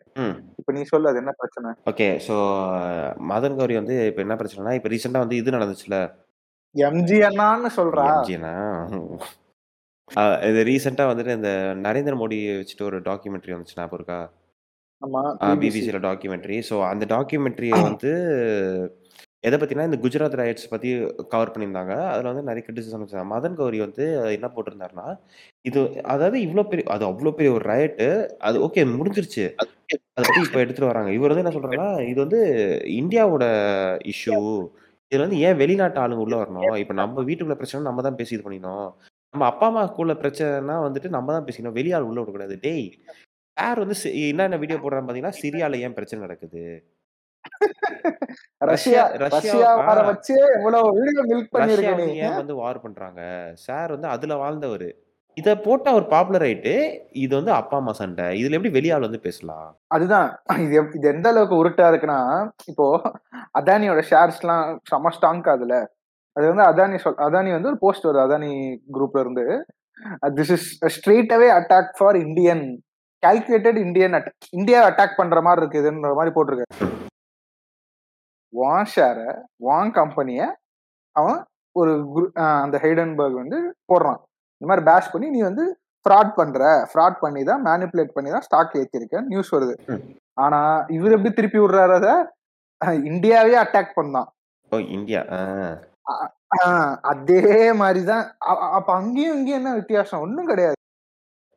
இப்ப நீ சொல்லு அது என்ன பிரச்சனை? ஓகே ஸோ மதன் கௌரி வந்து இப்போ என்ன பிரச்சனைனா இப்போ ரீசெண்டாக வந்து இது நடந்துச்சுல? எம்ஜி அண்ணான்னு சொல்றா. எம்ஜினா இது ரீசெண்டாக வந்துட்டு இந்த நரேந்திர மோடி வச்சுட்டு ஒரு டாக்குமெண்ட்ரி வந்துச்சு ஞாபகம் இருக்கா? பிபிசியில் டாக்குமெண்ட்ரி. ஸோ அந்த டாக்குமெண்ட்ரியை வந்து எதை பற்றினா இந்த குஜராத் ரைட்ஸ் பற்றி கவர் பண்ணியிருந்தாங்க. அதில் வந்து நிறைய கிரிட்டிசிசம் வச்சாங்க. மதன் கௌரி வந்து என்ன போட்டிருந்தாருன்னா இது அதாவது இவ்வளோ பெரிய அது அவ்வளோ பெரிய ஒரு ரயட்டு. அது ஓகே முடிஞ்சிருச்சு. அதை பற்றி இப்போ எடுத்துகிட்டு வராங்க. இவர் வந்து என்ன சொல்கிறாங்கன்னா இது வந்து இந்தியாவோட இஷ்யூ இதில் வந்து ஏன் வெளிநாட்டு ஆளுங்க உள்ளே வரணும்? இப்போ நம்ம வீட்டுக்குள்ள பிரச்சனை நம்ம தான் பேசி இது பண்ணிக்கணும். நம்ம அப்பா அம்மாக்குள்ள பிரச்சனைனா வந்துட்டு நம்ம தான் பேசிக்கணும். வெளியாள் உள்ள விடக்கூடாது. டேய் யார் வந்து சி- என்னென்ன வீடியோ போடுறான்னு பார்த்தீங்கன்னா சிரியால ஏன் பிரச்சனை நடக்குது? *laughs* ரஷ்யா ரஷ்யா ரஷ்யா ரஷ்யா ஆ. வர வச்சு எவ்வளவு வீடியோ மில்க் ரஷ்யா பண்ணிருக்க நீ வந்து ஏன் வந்து வார் பண்றாங்க? சார் வந்து அதுல வாழ்ந்தவர். இத போட்டு அவர் பாப்புலர் ஆயிட்டு இது வந்து அப்பா அம்மா சண்டை. இதுல எப்படி வெளியாள் வந்து பேசலாம்? அதுதான். இது எப்- இது எந்த அளவுக்கு உருட்டா இருக்குன்னா இப்போ அதானியோட ஷேர்ஸ் எல்லாம் செம ஸ்டாங்க் அதுல. அது வந்து அதானி சொல் அதானி வந்து ஒரு போஸ்ட் வருது அதானி குரூப்ல இருந்து. This is straight away attack for Indian calculated Indian attack India attack பண்ற மாதிரி இருக்குதுன்ற மாதிரி போட்டிருக்காரு வான் ஷேர வான் கம்பெனிய அவன் ஒரு அந்த ஹைடன்பர்க் வந்து போடுறான். இந்த மாதிரி பேஷ் பண்ணி நீ வந்து ஃப்ராட் பண்ற ஃப்ராட் பண்ணி தான் மேனிப்புலேட் பண்ணி தான் ஸ்டாக் ஏத்திருக்க நியூஸ் வருது. ஆனா இவர் எப்படி திருப்பி விடுறாரு அத? இந்தியாவே அட்டாக் பண்ணான். ஓ இந்தியா அதே மாதிரிதான் அப்ப அங்கேயும் இங்கேயும் என்ன வித்தியாசம்? ஒண்ணும் கிடையாது.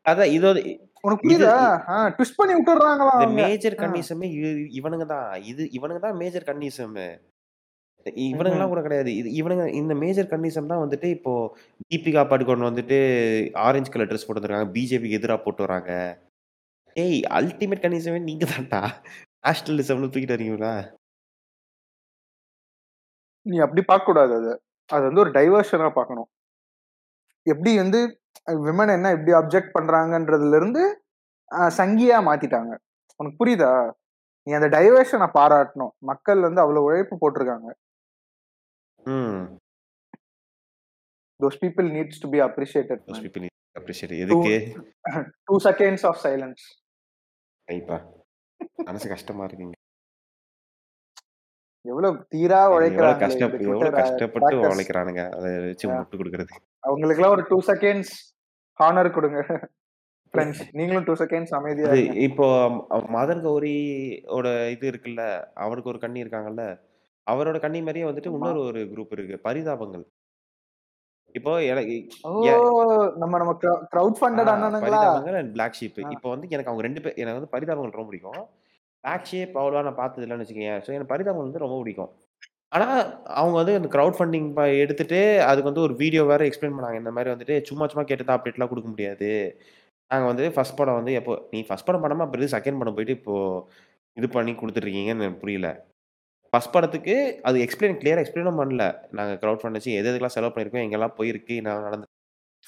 அதான் இது உனக்கு புரியுதா? ட்விஸ்ட் பண்ணி விட்டுறாங்களா மேஜர். கன்னிசமே இவனுங்க தான் இது இவனுங்க தான் மேஜர் கன்னிசம் இவனுங்கெல்லாம் கூட கிடையாது. இது இவனுங்க இந்த மேஜர் கன்னிசம் தான் வந்துட்டு இப்போ தீபிகா படுகோன் வந்துட்டு ஆரஞ்சு கலர் ட்ரெஸ் போட்டு வந்திருக்காங்க. பிஜேபிக்கு எதிராக போட்டு வராங்க. ஏய் அல்டிமேட் கன்னிசமே நீங்க தான்டா நேஷனலிசம்னு தூக்கிட்டு வரீங்களா? நீ அப்படி பார்க்க கூடாது அது. அது வந்து ஒரு டைவர்ஷனா பார்க்கணும். எப்படி வந்து விமன் என்ன எப்படி அப்ஜெக்ட் பண்றாங்கன்றதுல இருந்து சங்கியா மாத்திட்டாங்க. உனக்கு புரியுதா? நீ அந்த டைவர்ஷனை பாராட்டணும். மக்கள் வந்து அவ்வளவு உழைப்பு போட்டிருக்காங்க. ம். Those people needs to be appreciated those man. people need to appreciate எதுக்கு? two seconds of silence. ரைப்பா மனசு கஷ்டமா இருக்குங்க. எவ்வளவு தீரா உழைக்கிறாங்க எவ்வளவு கஷ்டப்பட்டு உழைக்கிறானுங்க. அதை வச்சு முட்டு கொடுக்கறது அவங்களுக்கு எல்லாம் ஒரு டூ செகண்ட்ஸ் ஹானர் கொடுங்க. நீங்களும் டூ செகண்ட்ஸ் அமைதியா. இப்போ மதன் கௌரியோட இது இருக்குல்ல அவருக்கு ஒரு கண்ணி இருக்காங்கல்ல அவரோட கண்ணி மாதிரியே வந்துட்டு. இன்னொரு ஒரு குரூப் இருக்கு பரிதாபங்கள். இப்போ நம்ம நம்ம கிரவுட் ஃபண்டட் அண்ணனுங்களா? Black sheep. இப்போ வந்து எனக்கு அவங்க ரெண்டு பேர் எனக்கு வந்து பரிதாபங்கள் ரொம்ப பிடிக்கும். ஷீப் அவ்வளோவா நான் பார்த்தது இல்லைன்னு வச்சுக்கோங்க ஸோ எனக்கு பரிதாபங்கள் வந்து ரொம்ப பிடிக்கும் ஆனா, அவங்க வந்து அந்த கிரவுட் ஃபண்டிங் ப எடுத்துட்டு, அதுக்கு வந்து ஒரு வீடியோ வேற எக்ஸ்ப்ளைன் பண்ணாங்க. இந்த மாரி வந்துட்டு சும்மா சும்மா கேட்டு தான் அப்டேட்லாம் குடுக்க முடியாது. நாங்க வந்து ஃபர்ஸ்ட் படம் வந்து எப்போ நீ ஃபர்ஸ்ட் படம் பண்ணாம அப்புறம் எதுக்கு செகண்ட் படம் போயிட்டு இப்போ இது பண்ணி குடுத்துட்டுருக்கீங்கன்னு எனக்கு புரியல. ஃபர்ஸ்ட் படத்துக்கு அது எக்ஸ்ப்ளைன் கிளியரா எக்ஸ்ப்ளைனும் பண்ணல. நாங்க கிரவுட் ஃபண்ட் வச்சு எது எதுக்கெல்லாம் செலவு பண்ணியிருக்கோம், எங்கெல்லாம் போயிருக்கு, என்னலாம் நடந்து ரூ.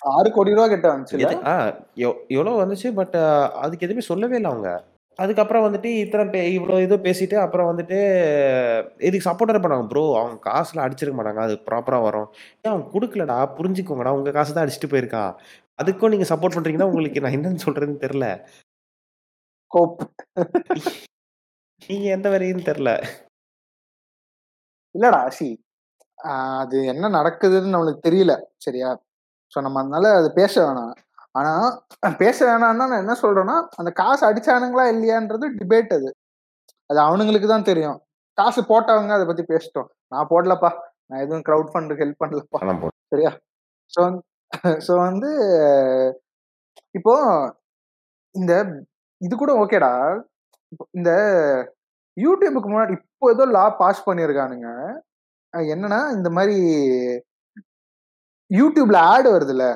6,00,00,000 கிட்ட வந்துச்சுல்ல? எது ஆ எவ் எவ்வளோ வந்துச்சு. பட் அதுக்கு எதுவுமே சொல்லவே இல்ல அவங்க. அதுக்கப்புறம் வந்துட்டு இத்தன பே இவ்வளோ இது பேசிட்டு அப்புறம் வந்துட்டு இதுக்கு சப்போர்ட் வேற பண்ணாங்க. ப்ரோ அவங்க காசுலாம் அடிச்சிருக்க மாட்டாங்க. அது ப்ராப்பரா வரும். ஏன் அவன் குடுக்கலடா, புரிஞ்சுக்கோங்கடா. உங்க காச தான் அடிச்சுட்டு போயிருக்கான். அதுக்கும் நீங்க சப்போர்ட் பண்றீங்கன்னா, உங்களுக்கு நான் என்னன்னு சொல்றதுன்னு தெரியல. கோப். நீங்க எந்த வரின்னு தெரியல. இல்லடா சி அது என்ன நடக்குதுன்னு நம்மளுக்கு தெரியல. சரியா? ஸோ நம்ம அதனால அது பேச வேணாம். ஆனா பேச வேணாம்னா நான் என்ன சொல்றேன்னா, அந்த காசு அடிச்சானுங்களா இல்லையான்றது டிபேட் அது. அது அவனுங்களுக்கு தான் தெரியும். காசு போட்டவங்க அத பத்தி பேசட்டும். நான் போடலப்பா. நான் எதுவும் கிரவுட் ஃபண்டுக்கு ஹெல்ப் பண்ணலப்பா. சரியா? ஸோ ஸோ வந்து இப்போ இந்த இது கூட ஓகேடா. இந்த YouTubeக்கு முன்னாடி இப்போ ஏதோ லா பாஸ் பண்ணியிருக்கானுங்க. என்னன்னா, இந்த மாரி YouTubeல ஆட் வருதுல்ல.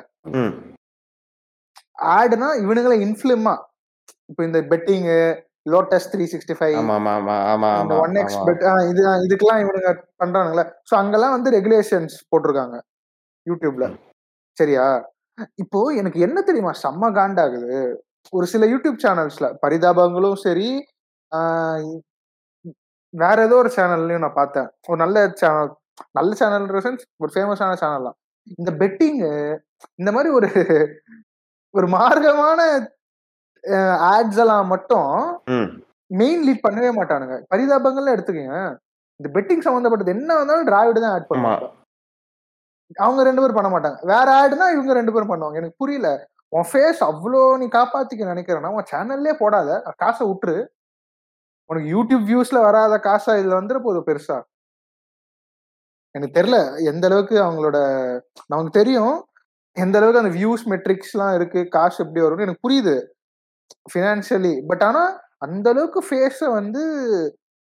ஆடுனா இவனுங்கள இன்ஃப்ளிமா இப்ப இந்த பெட்டிங்கு, லோட்டஸ் 365 ஆமா, ஆமா, ஆமா, ஆமா, இந்த ஆமா, 1x ஆமா. பெட் இது இதுக்கெல்லாம் இவனுங்க பண்றானுங்கல்ல. ஸோ அங்கெல்லாம் வந்து ரெகுலேஷன்ஸ் போட்டிருக்காங்க. YouTubeல. சரியா? இப்போ எனக்கு என்ன தெரியுமா செம்ம காண்டாகுது. ஒரு சில YouTube சேனல்ஸ்ல பரிதாபங்களும் சரி, வேற ஏதோ ஒரு சேனல்லயும் நான் பார்த்தேன். ஒரு நல்ல சேனல் நல்ல சேனல்ன்ற சென்ஸ் ஒரு ஃபேமஸான சேனல் தான். இந்த பெட்டிங்கு இந்த மாரி ஒரு ஒரு மார்க்கமான ஆட்ஸ் எல்லாம் மட்டும். மெயின் லீட் பண்ணவே மாட்டானுங்க. பரிதாபங்கள்னு எடுத்துக்கங்க. இந்த பெட்டிங் சம்மந்தப்பட்டது என்ன வந்தாலும் டிராவிட் தான் ஆட். பண்ணுவாங்க. அவங்க 2 பேரும் பண்ண மாட்டாங்க. வேற ஆடுனா இவங்க 2 பேரும் பண்ணுவாங்க. எனக்கு புரியல. உன் ஃபேஸ் அவ்ளோ நீ காப்பாத்திக்க நினைக்கிறன்னா, உன் சேனல்லயே போடாத. காச உட்ரு. உனக்கு YouTube வியூஸ்ல வராத காசா இதுல வந்துற போகுது பெருசா. எனக்கு தெரியல. எந்த அளவுக்கு அவங்களோட நமக்கு தெரியும். எந்த அளவுக்கு அந்த வியூஸ் மெட்ரிக்ஸ்லாம் இருக்கு. காசு எப்படி வரும்னு எனக்கு புரியுது. ஃபினான்ஷியலி. பட் ஆனா அந்த அளவுக்கு ஃபேஸ வந்து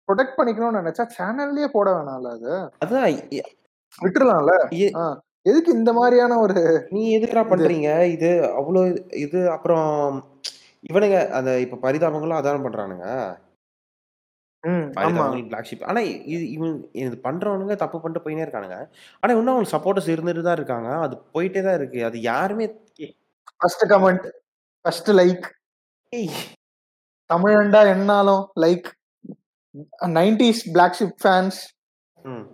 புரொடெக்ட் பண்ணிக்கணும்னு நினைச்சா சேனல்லயே போட வேணாம்ல அத? அதான் ஆ. எதுக்கு இந்த மாரியான ஒரு நீ எதுக்குடா? பண்றீங்க? இது அவ்ளோ இது அப்புறம் இவனுங்க அந்த இப்ப பரிதாபங்களும் அதான பண்றானுங்க. ம். ஆமா. Parithabangal, Black Sheep. ஆனா இது இவன் இது பண்றவனுங்க தப்பு பண்ணிட்டு போயின்னே இருக்கானுங்க. ஆனா இன்னும் அவங்களுக்கு சப்போர்ட்டர்ஸ் இருந்துட்டு தான் இருக்காங்க. அது போயிட்டே தான் இருக்கு. அது யாருமே ஃபர்ஸ்ட் கமெண்ட். First like. ஏய் தமிழன்டா எந்நாளும் லைக். 90ஸ் பிளாக் ஷிப் ஃபேன்ஸ். ம்.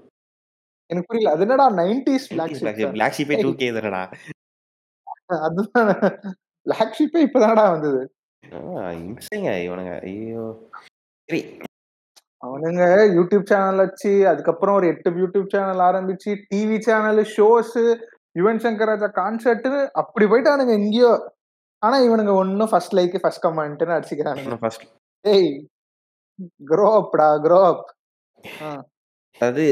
எனக்கு புரியல. அது என்னடா 90ஸ் பிளாக் 90ஸ் ஷிப் பிளாக் ஷீப். பிளாக் ஷீப்பே ஏய் 2கே தானடா. அதுதான் பிளாக் ஷிப்பே இப்ப தானடா வந்தது. இம்சைங்க இவனுங்க. ஐயோ! சரி. அவனுங்க YouTube சேனல் வச்சு, அதுக்கப்புறம் ஒரு 8 YouTube சேனல் ஆரம்பிச்சு, TV channel, shows, Yuvan Shankar Raja கான்சர்ட்ன்னு அப்படி போயிட்டானுங்க எங்கேயோ. ஆனா இவனுங்க ஒண்ணும் ஃபர்ஸ்ட் லைக், ஃபர்ஸ்ட் கமெண்ட்ன்னு அடிச்சுக்கிறானுங்க. ஏய் க்ரோ அப்டா, க்ரோ அப். அதாவது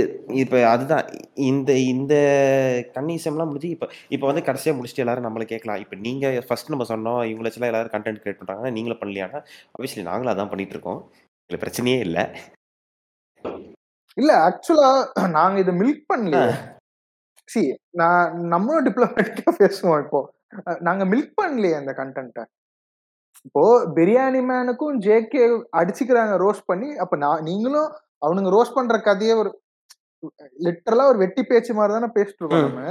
இப்ப அதுதான். இந்த இந்த கன்னிசம்லாம் முடிஞ்சு இப்ப இப்ப வந்து கடைசியா முடிச்சுட்டு எல்லாரும் நம்மள கேட்கலாம். இப்ப நீங்க ஃபர்ஸ்ட் நம்ம சொன்னோம். இவங்கள வச்சுலாம் எல்லாரும் கன்டென்ட் கிரியேட் பண்றாங்க. நீங்களும் பண்ணலையான்னா, ஆப்வியஸ்லி நாங்களும் அதான் பண்ணிட்டு இருக்கோம். இதுல பிரச்சனையே இல்ல. இல்ல ஆக்சுவலா நாங்க இத மில்க் ஆ. பண்ணலையே. சி நான் நம்மளும் டிப்ளமேட்டிக்கா பேசுவோம் இப்போ. நாங்க மில்க் பண்ணலையே அந்த கன்டென்ட்ட. இப்போ பிரியாணி மேனுக்கும் ஜேகே அடிச்சுக்கிறாங்க ரோஸ்ட் பண்ணி. அப்ப நான் நீங்களும் அவனுங்க ரோஸ்ட் பண்ற கதைய ஒரு லிட்டரலா ஒரு வெட்டி பேச்சு மாரி தானே பேசிட்டு இருக்கோம். நம்ம.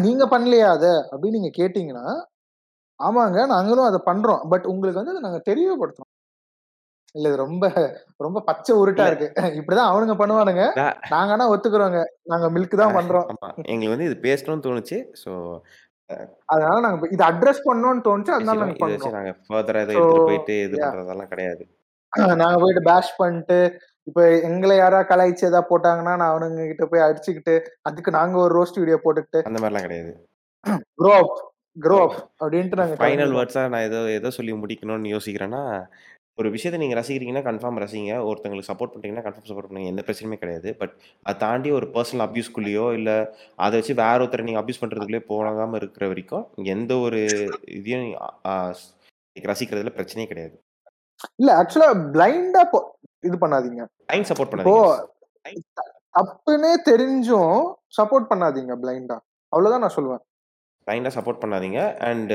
நீங்க பண்ணலையா அத? அப்படின்னு நீங்க கேட்டீங்கன்னா, ஆமாங்க நாங்களும் அத பண்றோம். பட் உங்களுக்கு வந்து அத நாங்க தெரியப்படுத்துறோம். இல்ல இது ரொம்ப ரொம்ப பச்சை உருட்டா. இருக்கு. இப்படிதான் அவனுங்க பண்ணுவானுங்க. நாங்க ஆனா ஒத்துக்கிறோங்க. நாங்க மில்க் தான் பண்றோம். எங்களுக்கு வந்து இது பேசணும்னு தோணுச்சு. ஸோ அ அதனால நாங்க இத அட்ரஸ் பண்ணணும்னு தோணுச்சு. அதனால. நாங்க இத பண்றோம். நாங்க ஃபர்தரா ஸோ எடுத்துட்டு போயிட்டு இது பண்றதெல்லாம் கிடையாது. *clears throat* நாங்க போயிட்டு பேஷ் பண்ணிட்டு, இப்ப எங்கள யாராவது கலாய்ச்சு ஏதாவது போட்டாங்கன்னா, நான் அவனுங்க கிட்ட போய் அடிச்சுக்கிட்டு, அதுக்கு நாங்க ஒரு ரோஸ்ட் வீடியோ போட்டுக்கிட்டு, அந்த மாரிலாம் கிடையாது. க்ரோ அப், க்ரோ அப் அப்படின்ட்டு நாங்க ஃபைனல். வேர்ட்ஸா நான் ஏதோ ஏதோ சொல்லி முடிக்கணும்னு யோசிக்கிறேன்னா, ஒரு விஷயத்த நீங்க ரசிக்கிறீங்கன்னா கன்ஃபார்ம் ரசிங்க. ஒருத்தங்களுக்கு சப்போர்ட் பண்றீங்கன்னா கன்ஃபார்ம் சப்போர்ட் பண்ணுங்க. எந்த பிரச்சனையுமே கிடையாது. பட் அத தாண்டி ஒரு பெர்சனல் அப்யூஸ்க்குள்ளேயோ, இல்ல அத வச்சு வேற ஒருத்தர நீங்க அப்யூஸ் பண்றதுக்குள்ளேயோ போகாம இருக்கிற வரைக்கும், எந்த ஒரு இதையும் ரசிக்கிறதுல பிரச்சனையே கிடையாது. இல்ல ஆக்சுவலா பிளைண்டா இது பண்ணாதீங்க. டைம் சப்போர்ட் பண்ணாதீங்க. தப்புன்னே தெரிஞ்சும் சப்போர்ட் பண்ணாதீங்க பிளைண்டா அவ்வளவுதான் நான் சொல்லுவேன் பிளைண்டா சப்போர்ட் பண்ணாதீங்க. அண்ட்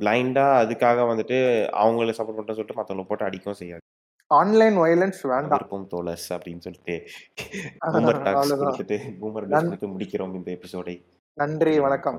பிளைண்டா அதுக்காக வந்துட்டு அவங்கள சப்போர்ட் பண்ணுறேன்னு சொல்லிட்டு மற்றவங்களை போட்டு அடிக்கவும் செய்யாது ஆன்லைன் வயலன்ஸ் வேண்டாம். விருப்பம் தோலஸ் அப்படின்னு சொல்லிட்டு *laughs* பூமர் டாக்ஸ் அவ்வளவுதான். கொடுத்துட்டு பூமர் நன்- கொடுத்து முடிக்கிறோம் இந்த எபிசோடை நன்றி வணக்கம்.